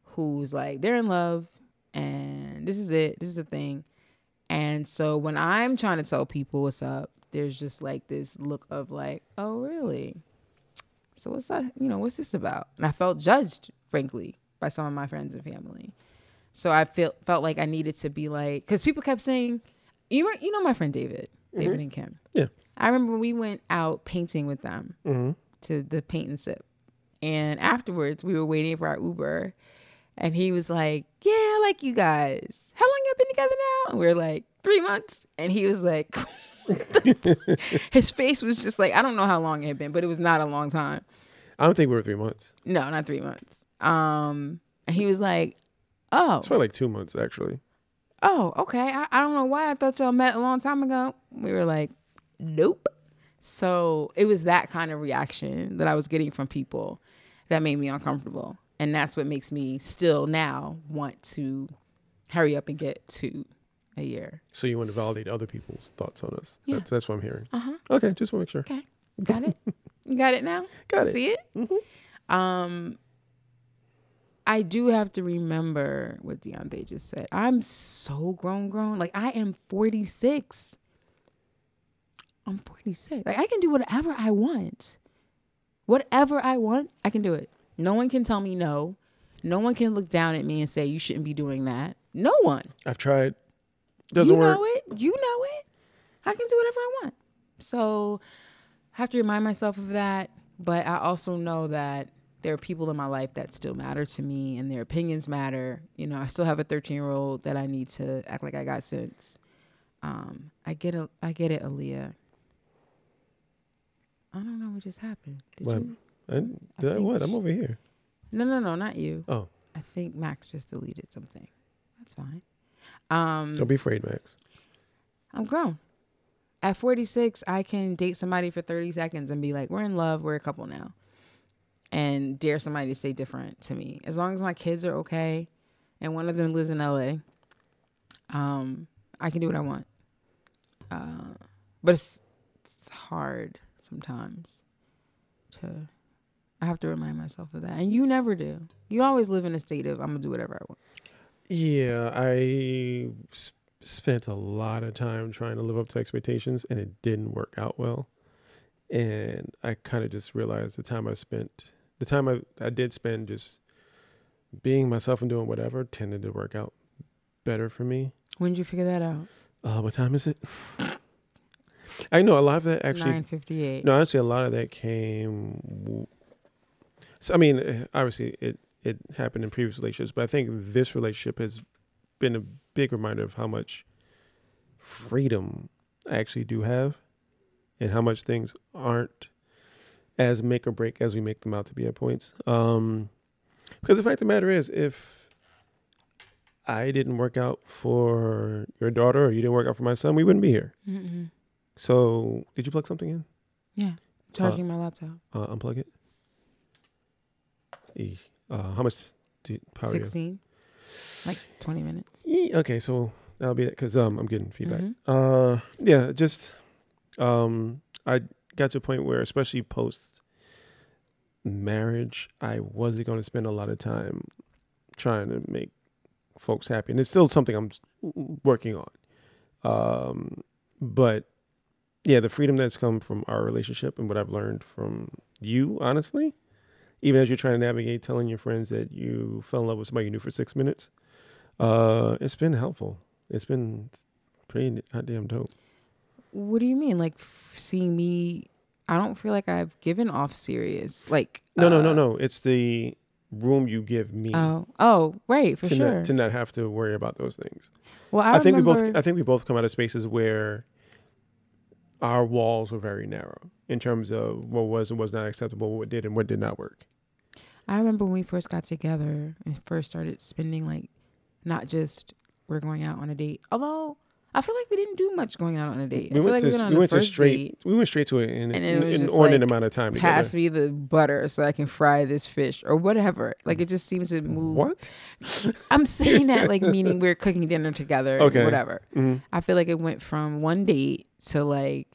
who's like they're in love, and this is it, this is a thing, and so when I'm trying to tell people what's up, there's just like this look of like, oh really? So what's that? You know, what's this about? And I felt judged, frankly, by some of my friends and family. So I felt felt like I needed to be like, because people kept saying, you were, you know my friend David, David and Kim. Yeah. I remember when we went out painting with them Mm-hmm. to the paint and sip, and afterwards we were waiting for our Uber, and he was like, "Yeah, I like you guys. How long y'all been together now?" And we are like, three months," and he was like. his face was just like I don't know how long it had been, but it was not a long time. I don't think we were three months. No, not three months. Um, and he was like, "Oh, It's probably like two months actually. oh, okay. I, I don't know why I thought y'all met a long time ago." We were like, "Nope." So it was that kind of reaction that I was getting from people that made me uncomfortable, and that's what makes me still now want to hurry up and get to a year. So you want to validate other people's thoughts on us. Yes. That's, that's what I'm hearing. Uh huh. Okay, just want to make sure. Okay, got it. you got it now. Got it. See it? Mhm. Um, I do have to remember what Deontay just said. I'm so grown, grown. Like I am 46. I'm 46. Like I can do whatever I want. Whatever I want, I can do it. No one can tell me no. No one can look down at me and say you shouldn't be doing that. No one. I've tried. Doesn't you work. know it. You know it. I can do whatever I want. So I have to remind myself of that. But I also know that there are people in my life that still matter to me and their opinions matter. You know, I still have a 13 year old that I need to act like I got sense. Um, I get it. I get it, Aliya. I don't know what just happened. Did What? you? I, I did I think what? I'm over here. No, no, no, not you. Oh, I think Max just deleted something. That's fine. Um, don't be afraid, Max. I'm grown. At 46, I can date somebody for 30 seconds and be like, we're in love, we're a couple now. And dare somebody to say different to me. As long as my kids are okay and one of them lives in LA, um, I can do what I want. Uh, but it's, it's hard sometimes to, I have to remind myself of that. And you never do. You always live in a state of, I'm going to do whatever I want. Yeah, I s- spent a lot of time trying to live up to expectations, and it didn't work out well. And I kind of just realized the time I spent, the time I, I did spend just being myself and doing whatever tended to work out better for me. When did you figure that out? Uh, what time is it? I know a lot of that actually. 958. No, honestly, a lot of that came. So, I mean, obviously, it it happened in previous relationships, but I think this relationship has been a big reminder of how much freedom I actually do have, and how much things aren't as make or break as we make them out to be at points. Um, because the fact of the matter is, if I didn't work out for your daughter or you didn't work out for my son, we wouldn't be here. Mm-mm. So, did you plug something in? Yeah, charging my laptop. Uh, unplug it. E. Uh, how much do you, power do you have? Sixteen, like twenty minutes. E- okay, so that'll be it because um I'm getting feedback. Mhm. Uh, yeah, just um I got to a point where, especially post marriage, I wasn't going to spend a lot of time trying to make folks happy, and it's still something I'm working on. Um, but yeah, the freedom that's come from our relationship and what I've learned from you, honestly, even as you're trying to navigate telling your friends that you fell in love with somebody you knew for six minutes, uh, it's been helpful. It's been pretty goddamn dope. What do you mean? Like f- seeing me I don't feel like I've given off serious. Like No, no, no, uh, no. It's the room you give me Oh, oh, right, for to sure. not to not have to worry about those things. well, I, I, think we both I think we both come out of spaces where our walls were very narrow in terms of what was and was not acceptable, what did and what did not work. I remember when we first got together and first started spending like not just we're going out on a date. Although I feel like we didn't do much going out on a date. I We feel went like to we went on we went to straight date. we went straight to it in, And it was an just inordinate like, amount of time Pass together. me the butter so I can fry this fish or whatever. Like it just seemed to move. What? I'm saying that like meaning we're cooking dinner together. Okay. Whatever. Mhm. I feel like it went from one date to like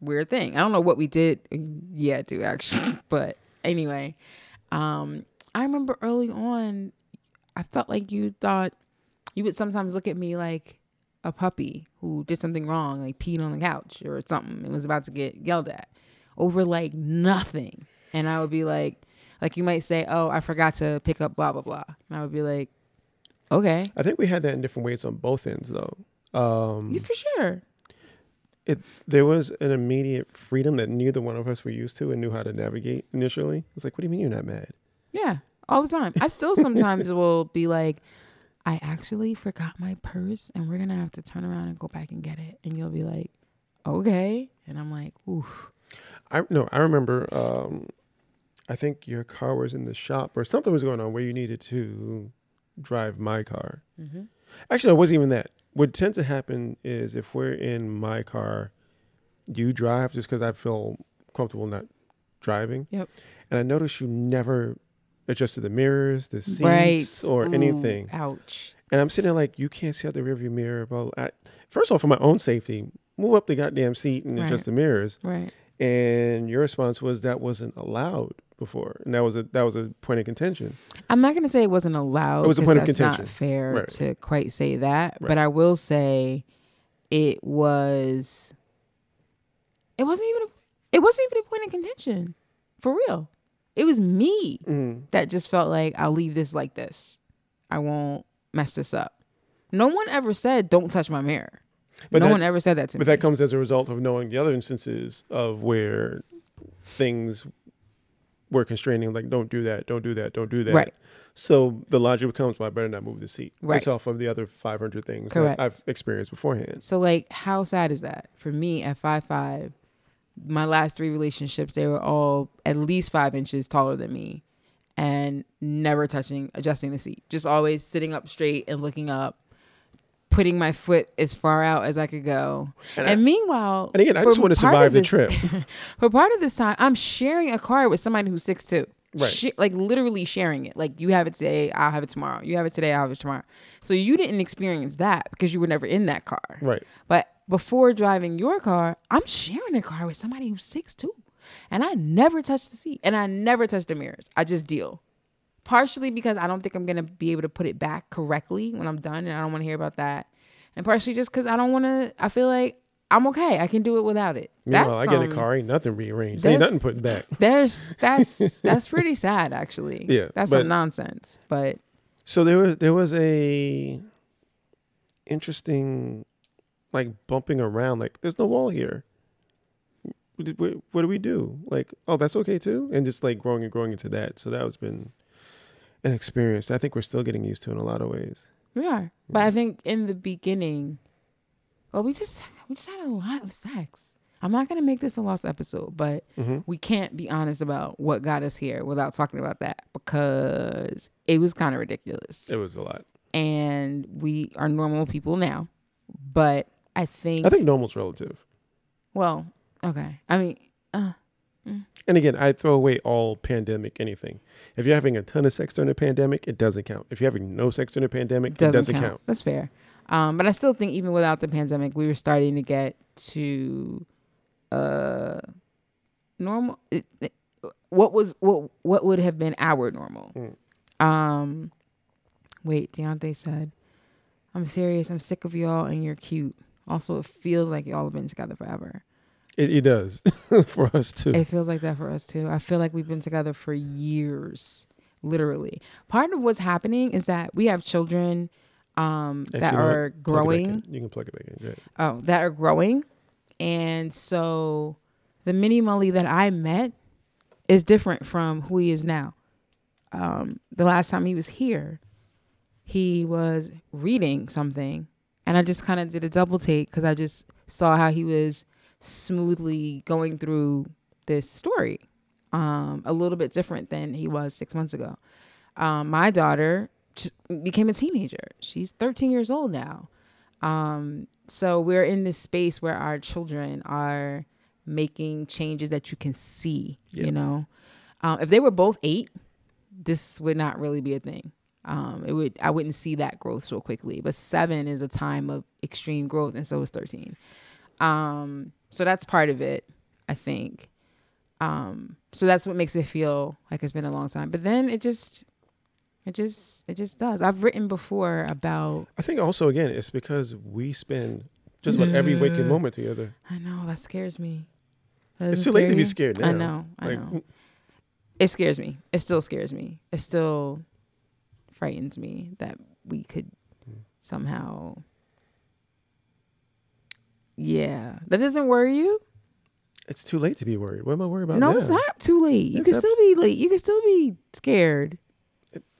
weird thing. I don't know what we did. Yeah, do actually. But anyway, um, I remember early on, I felt like you thought you would sometimes look at me like a puppy who did something wrong, like peed on the couch or something, and was about to get yelled at over like nothing. And I would be like, like you might say, "Oh, I forgot to pick up blah blah blah," and I would be like, "Okay, I think we had that in different ways on both ends though. Um, yeah, for sure." There was an immediate freedom that neither one of us were used to and knew how to navigate initially. It's like, what do you mean you're not mad? Yeah, all the time. I still sometimes will be like, I actually forgot my purse and we're going to have to turn around and go back and get it. And you'll be like, okay. And I'm like, oof. I no, I remember. Um, I think your car was in the shop or something was going on where you needed to drive my car. Mm-hmm. Actually, it wasn't even that. What tends to happen is if we're in my car, you drive just because I feel comfortable not driving. Yep. And I noticed you never adjusted the mirrors, the seats, Right. or Ooh, anything. Ouch. And I'm sitting there like, you can't see out the rearview mirror. But I, first off, for my own safety, move up the goddamn seat and Right. adjust the mirrors. Right. And your response was that wasn't allowed before, and that was a that was a point of contention. I'm not going to say it wasn't allowed. It was a point of contention. not fair Right. to quite say that. Right. But I will say it was, it wasn't even, a, it wasn't even a point of contention. For real. It was me Mm. that just felt like I'll leave this like this. I won't mess this up. No one ever said don't touch my mirror. But no that- one ever said that to But me. But that comes as a result of knowing the other instances of where things were constraining, like don't do that, don't do that, don't do that. Right. So the logic becomes, well, I better not move the seat. Right. Based off of the other 500 things Correct. that I've experienced beforehand. So like how sad is that? For me at five five, my last three relationships, they were all at least five inches taller than me and never touching adjusting the seat. Just always sitting up straight and looking up, putting my foot as far out as I could go. And And, I- meanwhile And again, I just want to survive the this- trip. For part of this time, I'm sharing a car with somebody who's six two. Right. Sh- like literally sharing it. Like you have it today, I'll have it tomorrow. You have it today, I'll have it tomorrow. So you didn't experience that because you were never in that car. Right. But before driving your car, I'm sharing a car with somebody who's six two, and I never touch the seat and I never touch the mirrors. I just deal. Partially because I don't think I'm gonna be able to put it back correctly when I'm done, and I don't want to hear about that. And partially just because I don't want to. I feel like I'm okay. I can do it without it. Meanwhile, I get um, a car, ain't nothing rearranged. Ain't nothing put back. There's that's that's pretty sad actually. Yeah, that's but- some nonsense. But So there was there was a interesting like bumping around. Like there's no wall here. What, what, what do we do? Like oh that's okay too, and just like growing and growing into that. So that was been an experience. I think we're still getting used to in a lot of ways. we are. But I think in the beginning, well, we just we just had a lot of sex. I'm not gonna make this a lost episode, but Mm-hmm. we can't be honest about what got us here without talking about that because it was kind of ridiculous. It was a lot. And we are normal people now, but I think, I think normal's relative. well, okay. I mean, uh, And again, I throw away all pandemic anything. If you're having a ton of sex during the pandemic, it doesn't count. If you're having no sex during the pandemic, doesn't, it doesn't count. count. That's fair. Um, but I still think even without the pandemic, we were starting to get to uh normal. It, it- what was what what would have been our normal? Mm. Um, wait, Deontay said, "I'm serious. I'm sick of y'all, and you're cute. Also, it feels like y'all have been together forever. It, it does for us too. It feels like that for us too. I feel like we've been together for years, literally. Part of what's happening is that we have children um, that what? are growing. You can plug it back in. Oh, that are growing, and so the mini Mully that I met is different from who he is now. Um, the last time he was here, he was reading something, and I just kind of did a double take because I just saw how he was smoothly going through this story, um, a little bit different than he was six months ago. Um, my daughter became a teenager. She's 13 years old now. Um, so we're in this space where our children are making changes that you can see, Yep. you know. Um, if they were both eight, this would not really be a thing. Um, it would I wouldn't see that growth so quickly. But seven is a time of extreme growth, and so is thirteen. Um, so that's part of it, I think. Um, so that's what makes it feel like it's been a long time. But then it just, it just, it just does. I've written before about. I think also again, it's because we spend just about every waking moment together. I know that scares me. That It's too late to be scared now. I know. I Like, know. It scares me. It still scares me. It still frightens me that we could somehow. Yeah, that doesn't worry you. It's too late to be worried. What am I worried about? no, now? it's not too late. You It's can up- still be late. You can still be scared.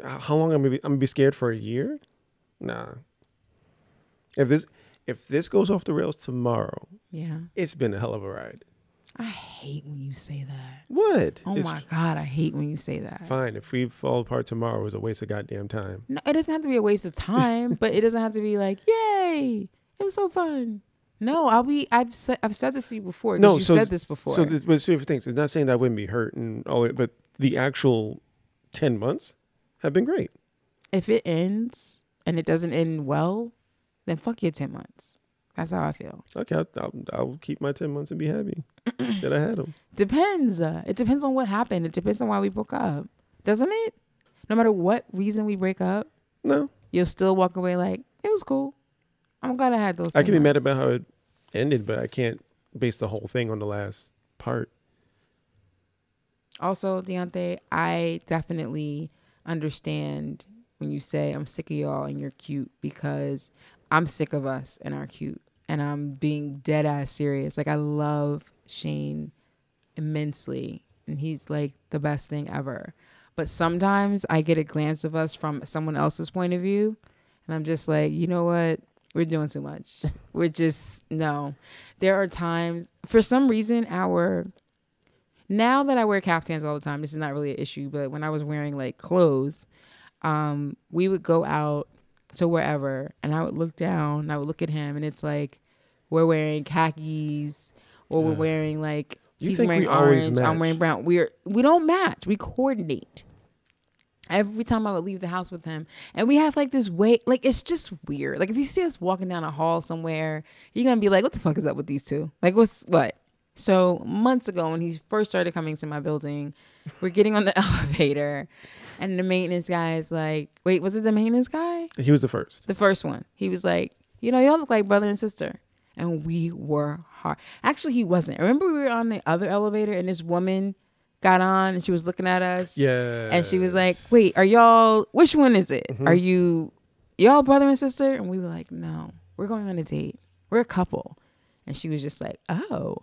Uh, How long am I? Be, I'm gonna be scared for a year? Nah. If this if this goes off the rails tomorrow, Yeah, it's been a hell of a ride. I hate when you say that. What? Oh It's my god, I hate when you say that. Fine. If we fall apart tomorrow, it's a waste of goddamn time. No, it doesn't have to be a waste of time, but it doesn't have to be like, yay, it was so fun. No, I'll be. I've said. I've said this to you before. No, you so said this before. So, this, but things. It's not saying that I wouldn't be hurt and all but the actual ten months have been great. if it ends and it doesn't end well, then fuck your ten months. That's how I feel. Okay, I'll, I'll, I'll keep my ten months and be happy that I had them. Depends. Uh, it depends on what happened. It depends on why we broke up, doesn't it? No matter what reason we break up, No, you'll still walk away like it was cool. I'm glad I had those. I 10 can be mad about how it ended, but I can't base the whole thing on the last part. Also, Deontay, I definitely understand when you say I'm sick of y'all and you're cute because I'm sick of us and our cute. And I'm being dead ass serious. Like I love Shane immensely. And he's like the best thing ever. But sometimes I get a glance of us from someone else's point of view. And I'm just like, you know what? We're doing too much. We're just no. There are times for some reason our now that I wear caftans all the time, this is not really an issue, but when I was wearing like clothes, um, we would go out to wherever and I would look down, and I would look at him and it's like we're wearing khakis or we're wearing like You he's think wearing we orange, I'm wearing brown. We're we don't match. We coordinate. Every time I would leave the house with him, and we have like this way, like it's just weird. Like if you see us walking down a hall somewhere, you're gonna be like, "What the fuck is up with these two? Like what's what?" So months ago, when he first started coming to my building, we're getting on the elevator, and the maintenance guy is like, "Wait, was it the maintenance guy? He was the first. The first one. He was like, you know, y'all look like brother and sister. And we were hard. Actually, he wasn't. Remember, we were on the other elevator and this woman got on and she was looking at us. Yeah. And she was like, wait, are y'all, which one is it? Mm-hmm. Are you, y'all brother and sister? And we were like, no, we're going on a date. We're a couple. And she was just like, oh.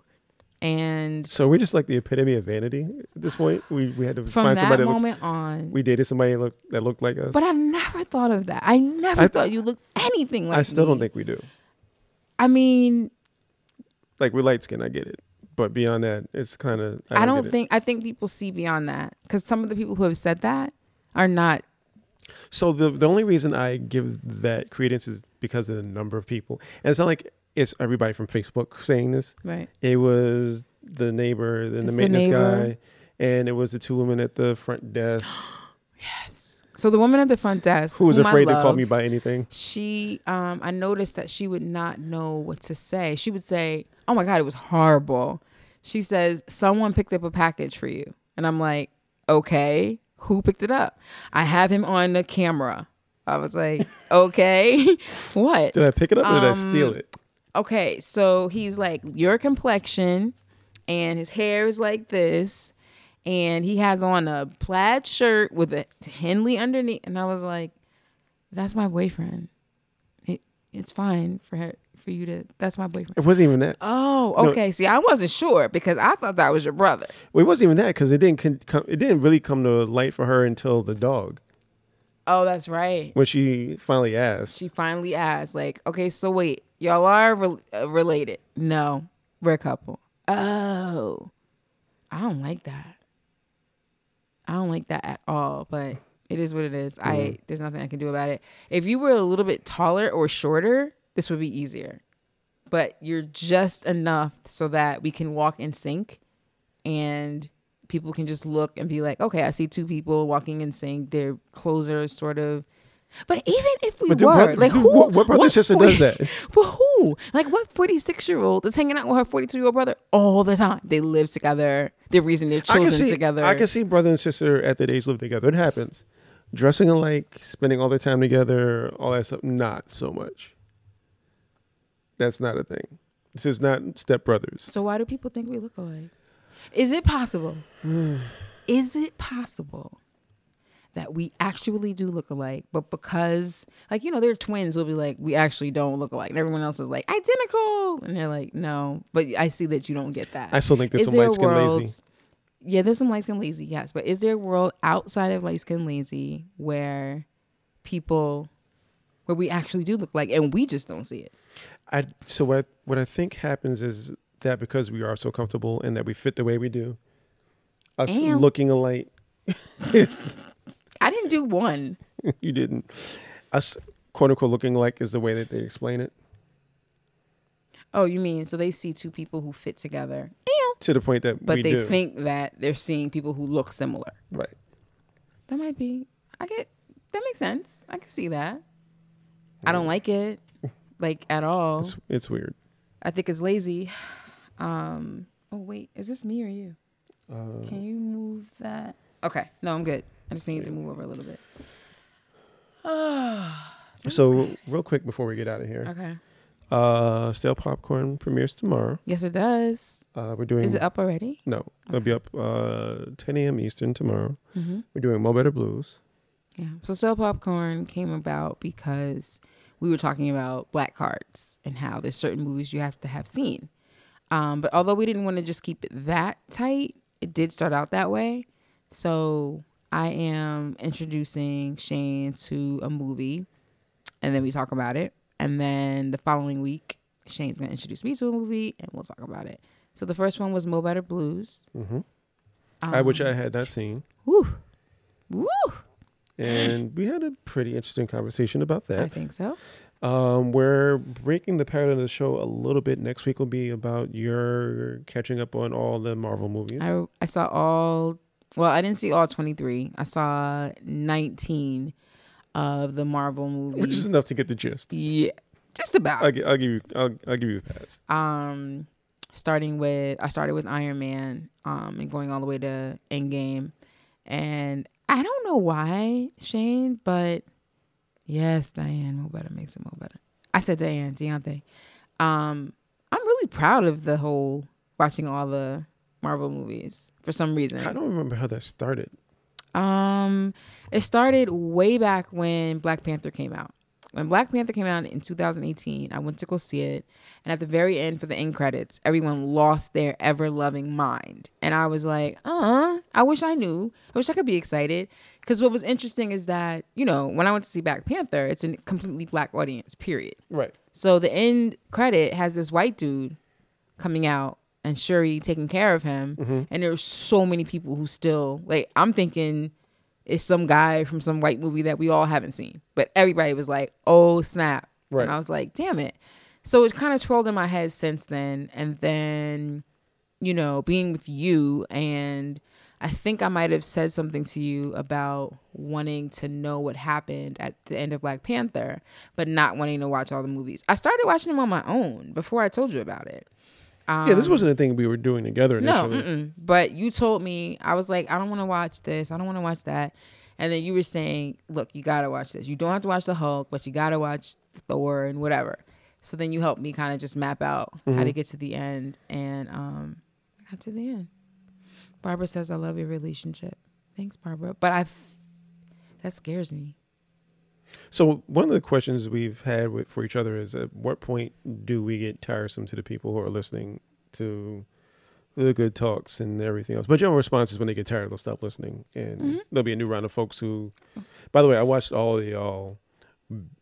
And So we're just like the epitome of vanity at this point. We we had to from find that somebody that looks, moment on, we dated somebody that looked, that looked like us. but I never thought of that. I never I th- thought you looked anything like us. I still don't think we do. I mean, Like we're light skinned, I get it. But beyond that, it's kind of I don't, get it. think I think people see beyond that because some of the people who have said that are not. So the the only reason I give that credence is because of the number of people, and it's not like it's everybody from Facebook saying this. Right. It was the neighbor, then the the maintenance neighbor. guy, and it was the two women at the front desk Yes. So the woman at the front desk who was I afraid to call me by anything. She, um, I noticed that she would not know what to say. She would say, "Oh my god, it was horrible." She says, "Someone picked up a package for you," and I'm like, "Okay, who picked it up?" I have him on the camera. I was like, "Okay, what?" Did I pick it up or did I steal Um, it? okay, so he's like your complexion, and his hair is like this, and he has on a plaid shirt with a Henley underneath, and I was like, "That's my boyfriend. It, it's fine for her, for you to? That's my boyfriend. It wasn't even that. Oh, No. okay. See, I wasn't sure because I thought that was your brother. Well, it wasn't even that because it didn't con- come, it didn't really come to light for her until the dog Oh, that's right. when she finally asked. She finally asked, like, okay, so wait, y'all are re- uh, related? No, we're a couple. Oh, I don't like that. I don't like that at all. But it is what it is. I there's nothing I can do about it. If you were a little bit taller or shorter, this would be easier. But you're just enough so that we can walk in sync, and people can just look and be like, okay, I see two people walking in sync. Their clothes are sort of. But even if we But were, brother- like, who? what- what brother and sister does that? But who? Like, what 46 year old is hanging out with her 42 year old brother all the time? They live together. They're raising their I children can see together. I can see brother and sister at that age live together. It happens. Dressing alike, spending all their time together, all that stuff. Not so much. That's not a thing. This is not stepbrothers. so why do people think we look alike? Is it possible? is it possible that we actually do look alike, but because, like, you know, they're twins, we'll be like, we actually don't look alike, and everyone else is like identical, and they're like, no. But I see that you don't get that. I still think there's Is some there light skin world- lazy. Yeah, there's some light skin lazy, yes. But is there a world outside of light skin lazy where people where we actually do look like and we just don't see it? I so what what I think happens is that because we are so comfortable and that we fit the way we do, us And- looking alike. I didn't do one. you didn't. Us quote unquote looking alike is the way that they explain it Oh, you mean so they see two people who fit together, to the point that but they do. think that they're seeing people who look similar. right. That might be. I get that makes sense. I can see that. I don't like it, like at all. It's it's weird. I think it's lazy. Um. Oh wait, is this me or you? Uh, Can you move that? Okay. No, I'm good. I just need to move over a little bit. so real quick before we get out of here, Okay. uh, Stale Popcorn premieres tomorrow. Yes, it does. Uh, we're doing Is it up already? no, it'll be up uh 10 a.m. Eastern tomorrow. Mm-hmm. We're doing Mo Better Blues. Yeah. So Stale Popcorn came about because we were talking about black cards and how there's certain movies you have to have seen. Um, but although we didn't want to just keep it that tight, it did start out that way. So I am introducing Shane to a movie and then we talk about it. And then the following week, Shane's gonna introduce me to a movie and we'll talk about it. So the first one was Mo Better Blues. hmm Um, I which I had not seen, Woo. Woo. And we had a pretty interesting conversation about that. I think so. Um, we're breaking the pattern of the show a little bit. Next week will be about your catching up on all the Marvel movies. I I saw all. Well, I didn't see all twenty three. I saw nineteen of the Marvel movies, which is enough to get the gist. Yeah, just about. I'll, I'll give you. I'll, I'll give you a pass. Um, starting with I started with Iron Man. Um, and going all the way to Endgame, and I don't know why Shane, but yes, Diane, Mo better makes it Mo better. I said Diane, Deontay. Um, I'm really proud of the whole watching all the Marvel movies for some reason. I don't remember how that started. Um, it started way back when Black Panther came out. When Black Panther came out in 2018, I went to go see it, and at the very end for the end credits, everyone lost their ever loving mind, and I was like, "Uh, I wish I knew. I wish I could be excited." Because what was interesting is that you know when I went to see Black Panther, it's a completely black audience. Period. Right. So the end credit has this white dude coming out and Shuri taking care of him. And there's so many people who still like I'm thinking it's some guy from some white movie that we all haven't seen. But everybody was like, oh snap. Right. And I was like, damn it. So it kind of twirled in my head since then. And then, you know, being with you and I think I might have said something to you about wanting to know what happened at the end of Black Panther, but not wanting to watch all the movies. I started watching them on my own before I told you about it. Yeah, this wasn't a thing we were doing together Um, No, initially. mm-mm. but you told me I was like, I don't want to watch this. I don't want to watch that. And then you were saying, look, you gotta watch this. You don't have to watch the Hulk, but you gotta watch Thor and whatever. So then you helped me kind of just map out how to get to the end, and um, I got to the end. Barbara says, "I love your relationship." Thanks, Barbara. But I, that scares me. So one of the questions we've had with, for each other is: At what point do we get tiresome to the people who are listening to the good talks and everything else? My general response is when they get tired, they'll stop listening, and Mhm. there'll be a new round of folks who. By the way, I watched all of y'all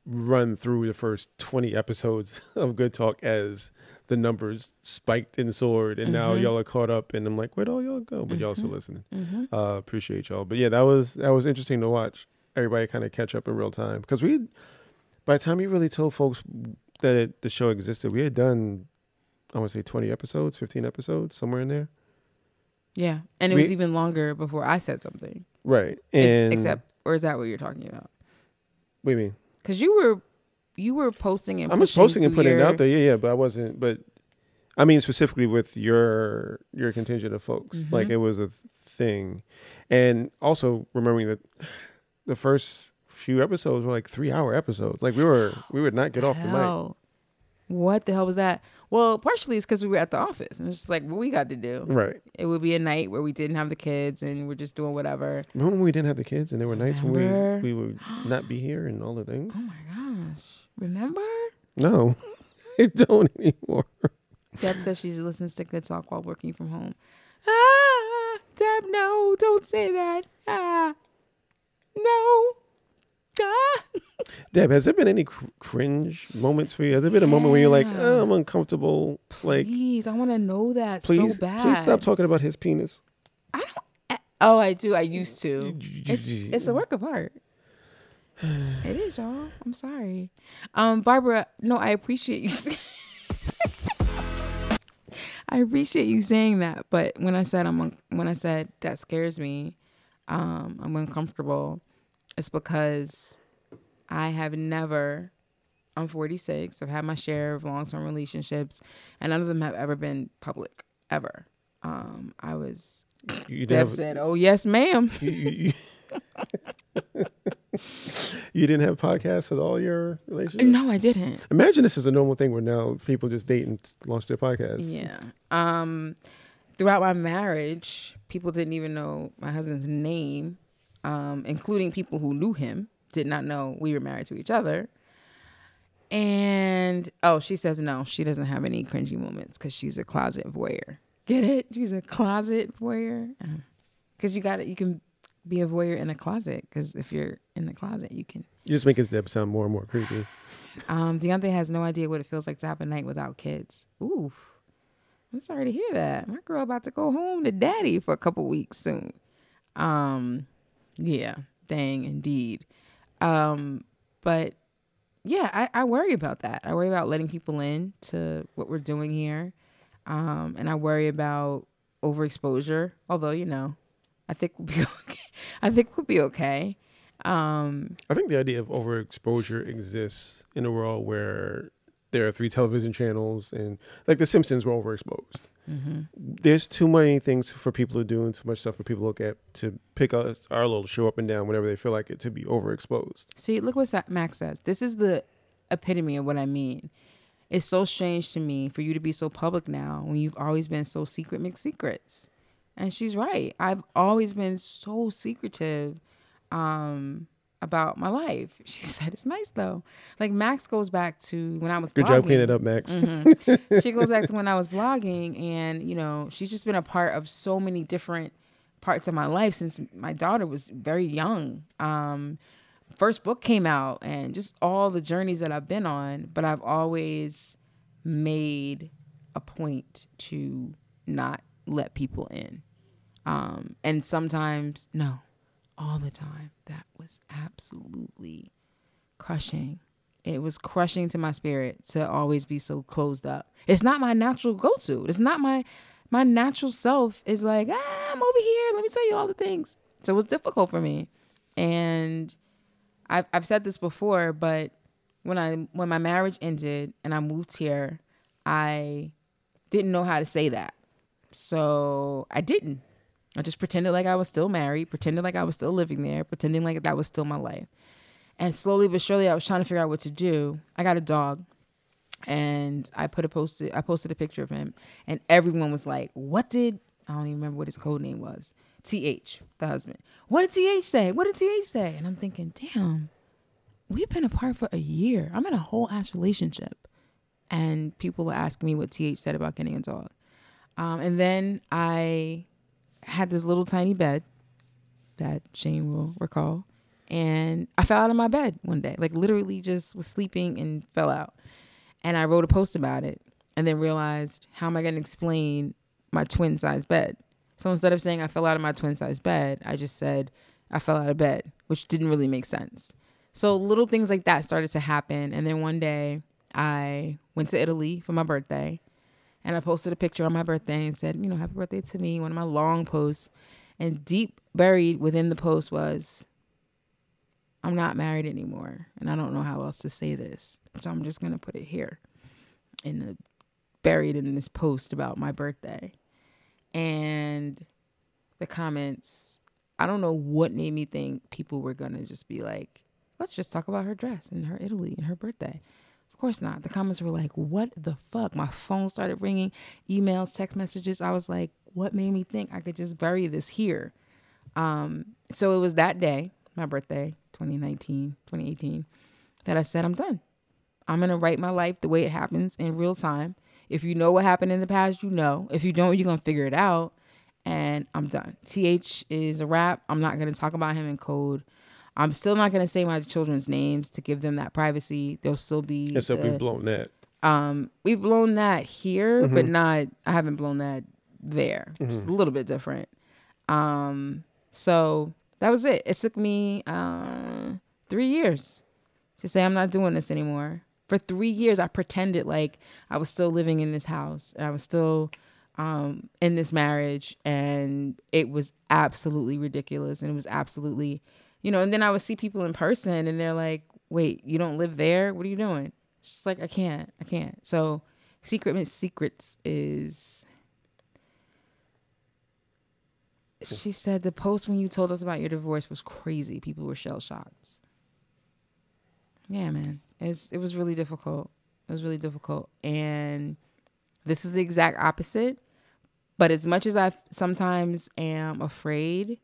run through the first twenty episodes of Good Talk as the numbers spiked and soared, and now Mhm. y'all are caught up, and I'm like, where'd all y'all go? But y'all still Mhm. listening. Mm-hmm. Uh, appreciate y'all. But yeah, that was that was interesting to watch. Everybody kind of catch up in real time because we, by the time you really told folks that it, the show existed, we had done, I want to say twenty episodes, fifteen episodes, somewhere in there. Yeah, and it We- was even longer before I said something. Right. And except, or is that what you're talking about? what do you mean? Because you were, you were posting and I was posting and putting it out there. Yeah, yeah. But I wasn't. But I mean specifically with your your contingent of folks, like Mhm. it was a thing, and also remembering that the first few episodes were like three hour episodes. Like we were we would not get off the mic. Hell. What the hell was that? Well, partially it's because we were at the office, and it's just like what we got to do. Right. It would be a night where we didn't have the kids, and we're just doing whatever. Remember when we didn't have the kids and there were nights Remember? when we, we would not be here and all the things? Oh my gosh! Remember? No, I don't anymore. Deb says she listens to Good Talk while working from home. Ah, Deb, no, don't say that. Ah, no. Ah. Deb, has there been any cr- cringe moments for you? Has there been a moment where you're like, oh, I'm uncomfortable? Like, Please, I want to know that please, so bad. please stop talking about his penis. I don't. Oh, I do. I used to. It's it's a work of art. It is, y'all. I'm sorry. Um, Barbara, no, I appreciate you. I appreciate you saying that, but when I said I'm un- when I said that scares me, um, I'm uncomfortable. It's because I have never. I'm 46. I've had my share of long term relationships, and none of them have ever been public ever. Um, I was. you Deb have, said, "Oh yes, ma'am." you, you, you- you didn't have podcasts with all your relationships? No, I didn't. Imagine this is a normal thing where now people just date and launch their podcasts. Yeah. Um, throughout my marriage, people didn't even know my husband's name, um, including people who knew him did not know we were married to each other. And oh, she says no, she doesn't have any cringy moments because she's a closet voyeur. Get it? She's a closet voyeur. Because you got it. You can be a voyeur in a closet. Because if you're in the closet, you can You're just making his Deb sound more and more creepy. um, Deontay has no idea what it feels like to have a night without kids. Ooh, I'm sorry to hear that. My girl about to go home to daddy for a couple weeks soon. Um, yeah, dang, indeed. Um, but yeah, I, I worry about that. I worry about letting people in to what we're doing here. Um, and I worry about overexposure. Although you know, I think we'll be okay. I think we'll be okay. Um, I think the idea of overexposure exists in a world where there are three television channels and like The Simpsons were overexposed. Mhm. There's too many things for people to do and too much stuff for people to look at to pick us, our little show up and down whenever they feel like it to be overexposed. See, look what Max says. This is the epitome of what I mean. It's so strange to me for you to be so public now when you've always been so secret mixed secrets. And she's right. I've always been so secretive um, about my life. She said it's nice though. Like Max goes back to when I was Good blogging. job cleaning it up, Max. Mhm. she goes back to when I was blogging, and you know, she's just been a part of so many different parts of my life since my daughter was very young. Um, first book came out, and just all the journeys that I've been on. But I've always made a point to not let people in, um, and sometimes no, all the time. That was absolutely crushing. It was crushing to my spirit to always be so closed up. It's not my natural go to. It's not my my natural self is like, ah, I'm over here. Let me tell you all the things. So it was difficult for me. And I've I've said this before, but when I when my marriage ended and I moved here, I didn't know how to say that. So I didn't. I just pretended like I was still married, pretended like I was still living there, pretending like that was still my life. And slowly but surely, I was trying to figure out what to do. I got a dog, and I put a posted. I posted a picture of him, and everyone was like, "What did I don't even remember what his code name was? Th, the husband. What did Th say? What did Th say?" And I'm thinking, damn, we've been apart for a year. I'm in a whole ass relationship. And people were asking me what TH said about getting a dog. Um, and then I had this little tiny bed that Shane will recall. And I fell out of my bed one day, like literally just was sleeping and fell out. And I wrote a post about it and then realized how am I going to explain my twin size bed? So instead of saying I fell out of my twin size bed, I just said I fell out of bed, which didn't really make sense. So little things like that started to happen. And then one day I went to Italy for my birthday and I posted a picture on my birthday and said, you know, happy birthday to me, one of my long posts. And deep buried within the post was, I'm not married anymore. And I don't know how else to say this. So I'm just going to put it here in the buried in this post about my birthday. And the comments, I don't know what made me think people were going to just be like, let's just talk about her dress and her Italy and her birthday. Of course not. The comments were like, what the fuck? My phone started ringing, emails, text messages. I was like, what made me think I could just bury this here? Um, so it was that day, my birthday, 2019, 2018, that I said, I'm done. I'm going to write my life the way it happens in real time. If you know what happened in the past, you know. If you don't, you're going to figure it out. And I'm done. TH is a wrap. I'm not going to talk about him in code. I'm still not going to say my children's names to give them that privacy. They'll still be. Except the, we've blown that. Um, we've blown that here, mm-hmm. but not. I haven't blown that there. Mm-hmm. Just a little bit different. Um, so that was it. It took me uh, three years to say I'm not doing this anymore. For three years, I pretended like I was still living in this house. And I was still um, in this marriage, and it was absolutely ridiculous, and it was absolutely you know, and then I would see people in person and they're like, wait, you don't live there? What are you doing? It's just like, I can't, I can't. So, Secret Miss Secrets is. She said the post when you told us about your divorce was crazy. People were shell shocked. Yeah, man. It's it was really difficult. It was really difficult. And this is the exact opposite. But as much as I sometimes am afraid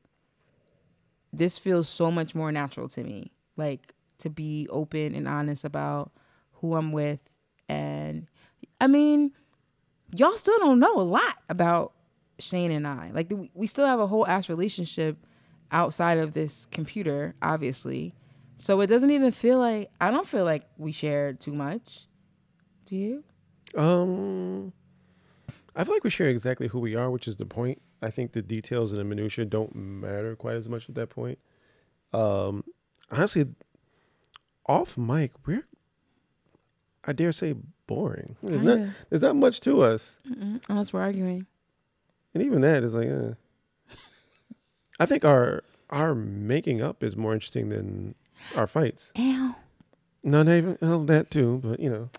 this feels so much more natural to me. Like to be open and honest about who I'm with. And I mean, y'all still don't know a lot about Shane and I. Like we still have a whole ass relationship outside of this computer, obviously. So it doesn't even feel like I don't feel like we share too much. Do you? Um I feel like we share exactly who we are, which is the point. I think the details and the minutia don't matter quite as much at that point. Um, honestly, off mic, we're I dare say boring. There's not there's not much to us Mm-mm, unless we're arguing. And even that is like, uh, I think our our making up is more interesting than our fights. Ow. Not even well, that too, but you know,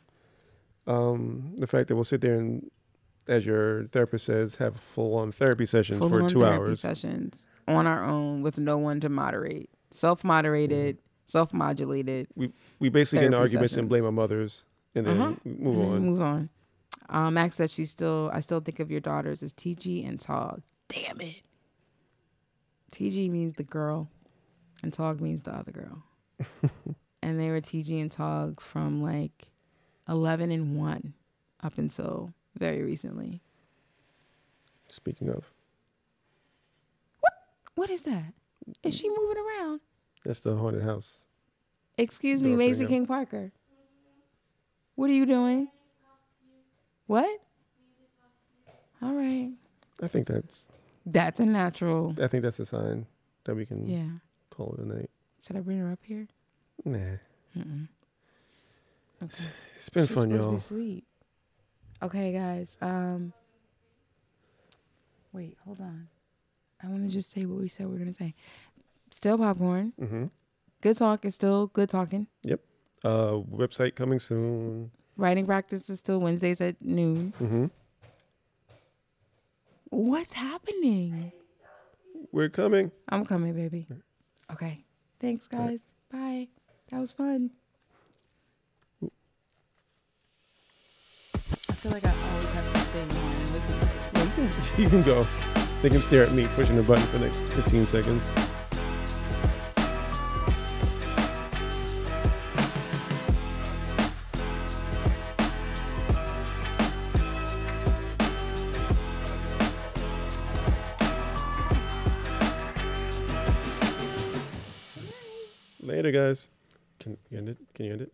um, the fact that we'll sit there and as your therapist says, have full on therapy sessions full for two hours. Sessions on our own with no one to moderate, self moderated, mm-hmm. self modulated. We we basically get in arguments sessions. and blame our mothers, and then uh-huh. move and on. Move on. Um, Max says she's still. I still think of your daughters as TG and Tog. Damn it. TG means the girl, and Tog means the other girl. and they were TG and Tog from like eleven and one up until very recently. Speaking of. What? What is that? Is she moving around? That's the haunted house. Excuse me, Maisie King Parker. What are you doing? What? All right. I think that's. That's a natural. I think that's a sign that we can. Yeah. Call it a night. Should I bring her up here? Nah. Mm-mm. Okay. It's been She's fun, y'all. Okay, guys. Um, wait, hold on. I want to just say what we said we are gonna say. Stale Popcorn. Mm-hmm. Good talk is still good talking. Yep. Uh, website coming soon. Writing practice is still Wednesdays at noon. Mm-hmm. What's happening? We're coming. I'm coming, baby. Okay. Thanks, guys. Right. Bye. That was fun. feel like I always have to stay on and listen. You can go. They can stare at me pushing the button for the next 15 seconds. Later, guys. Can you end it? Can you end it?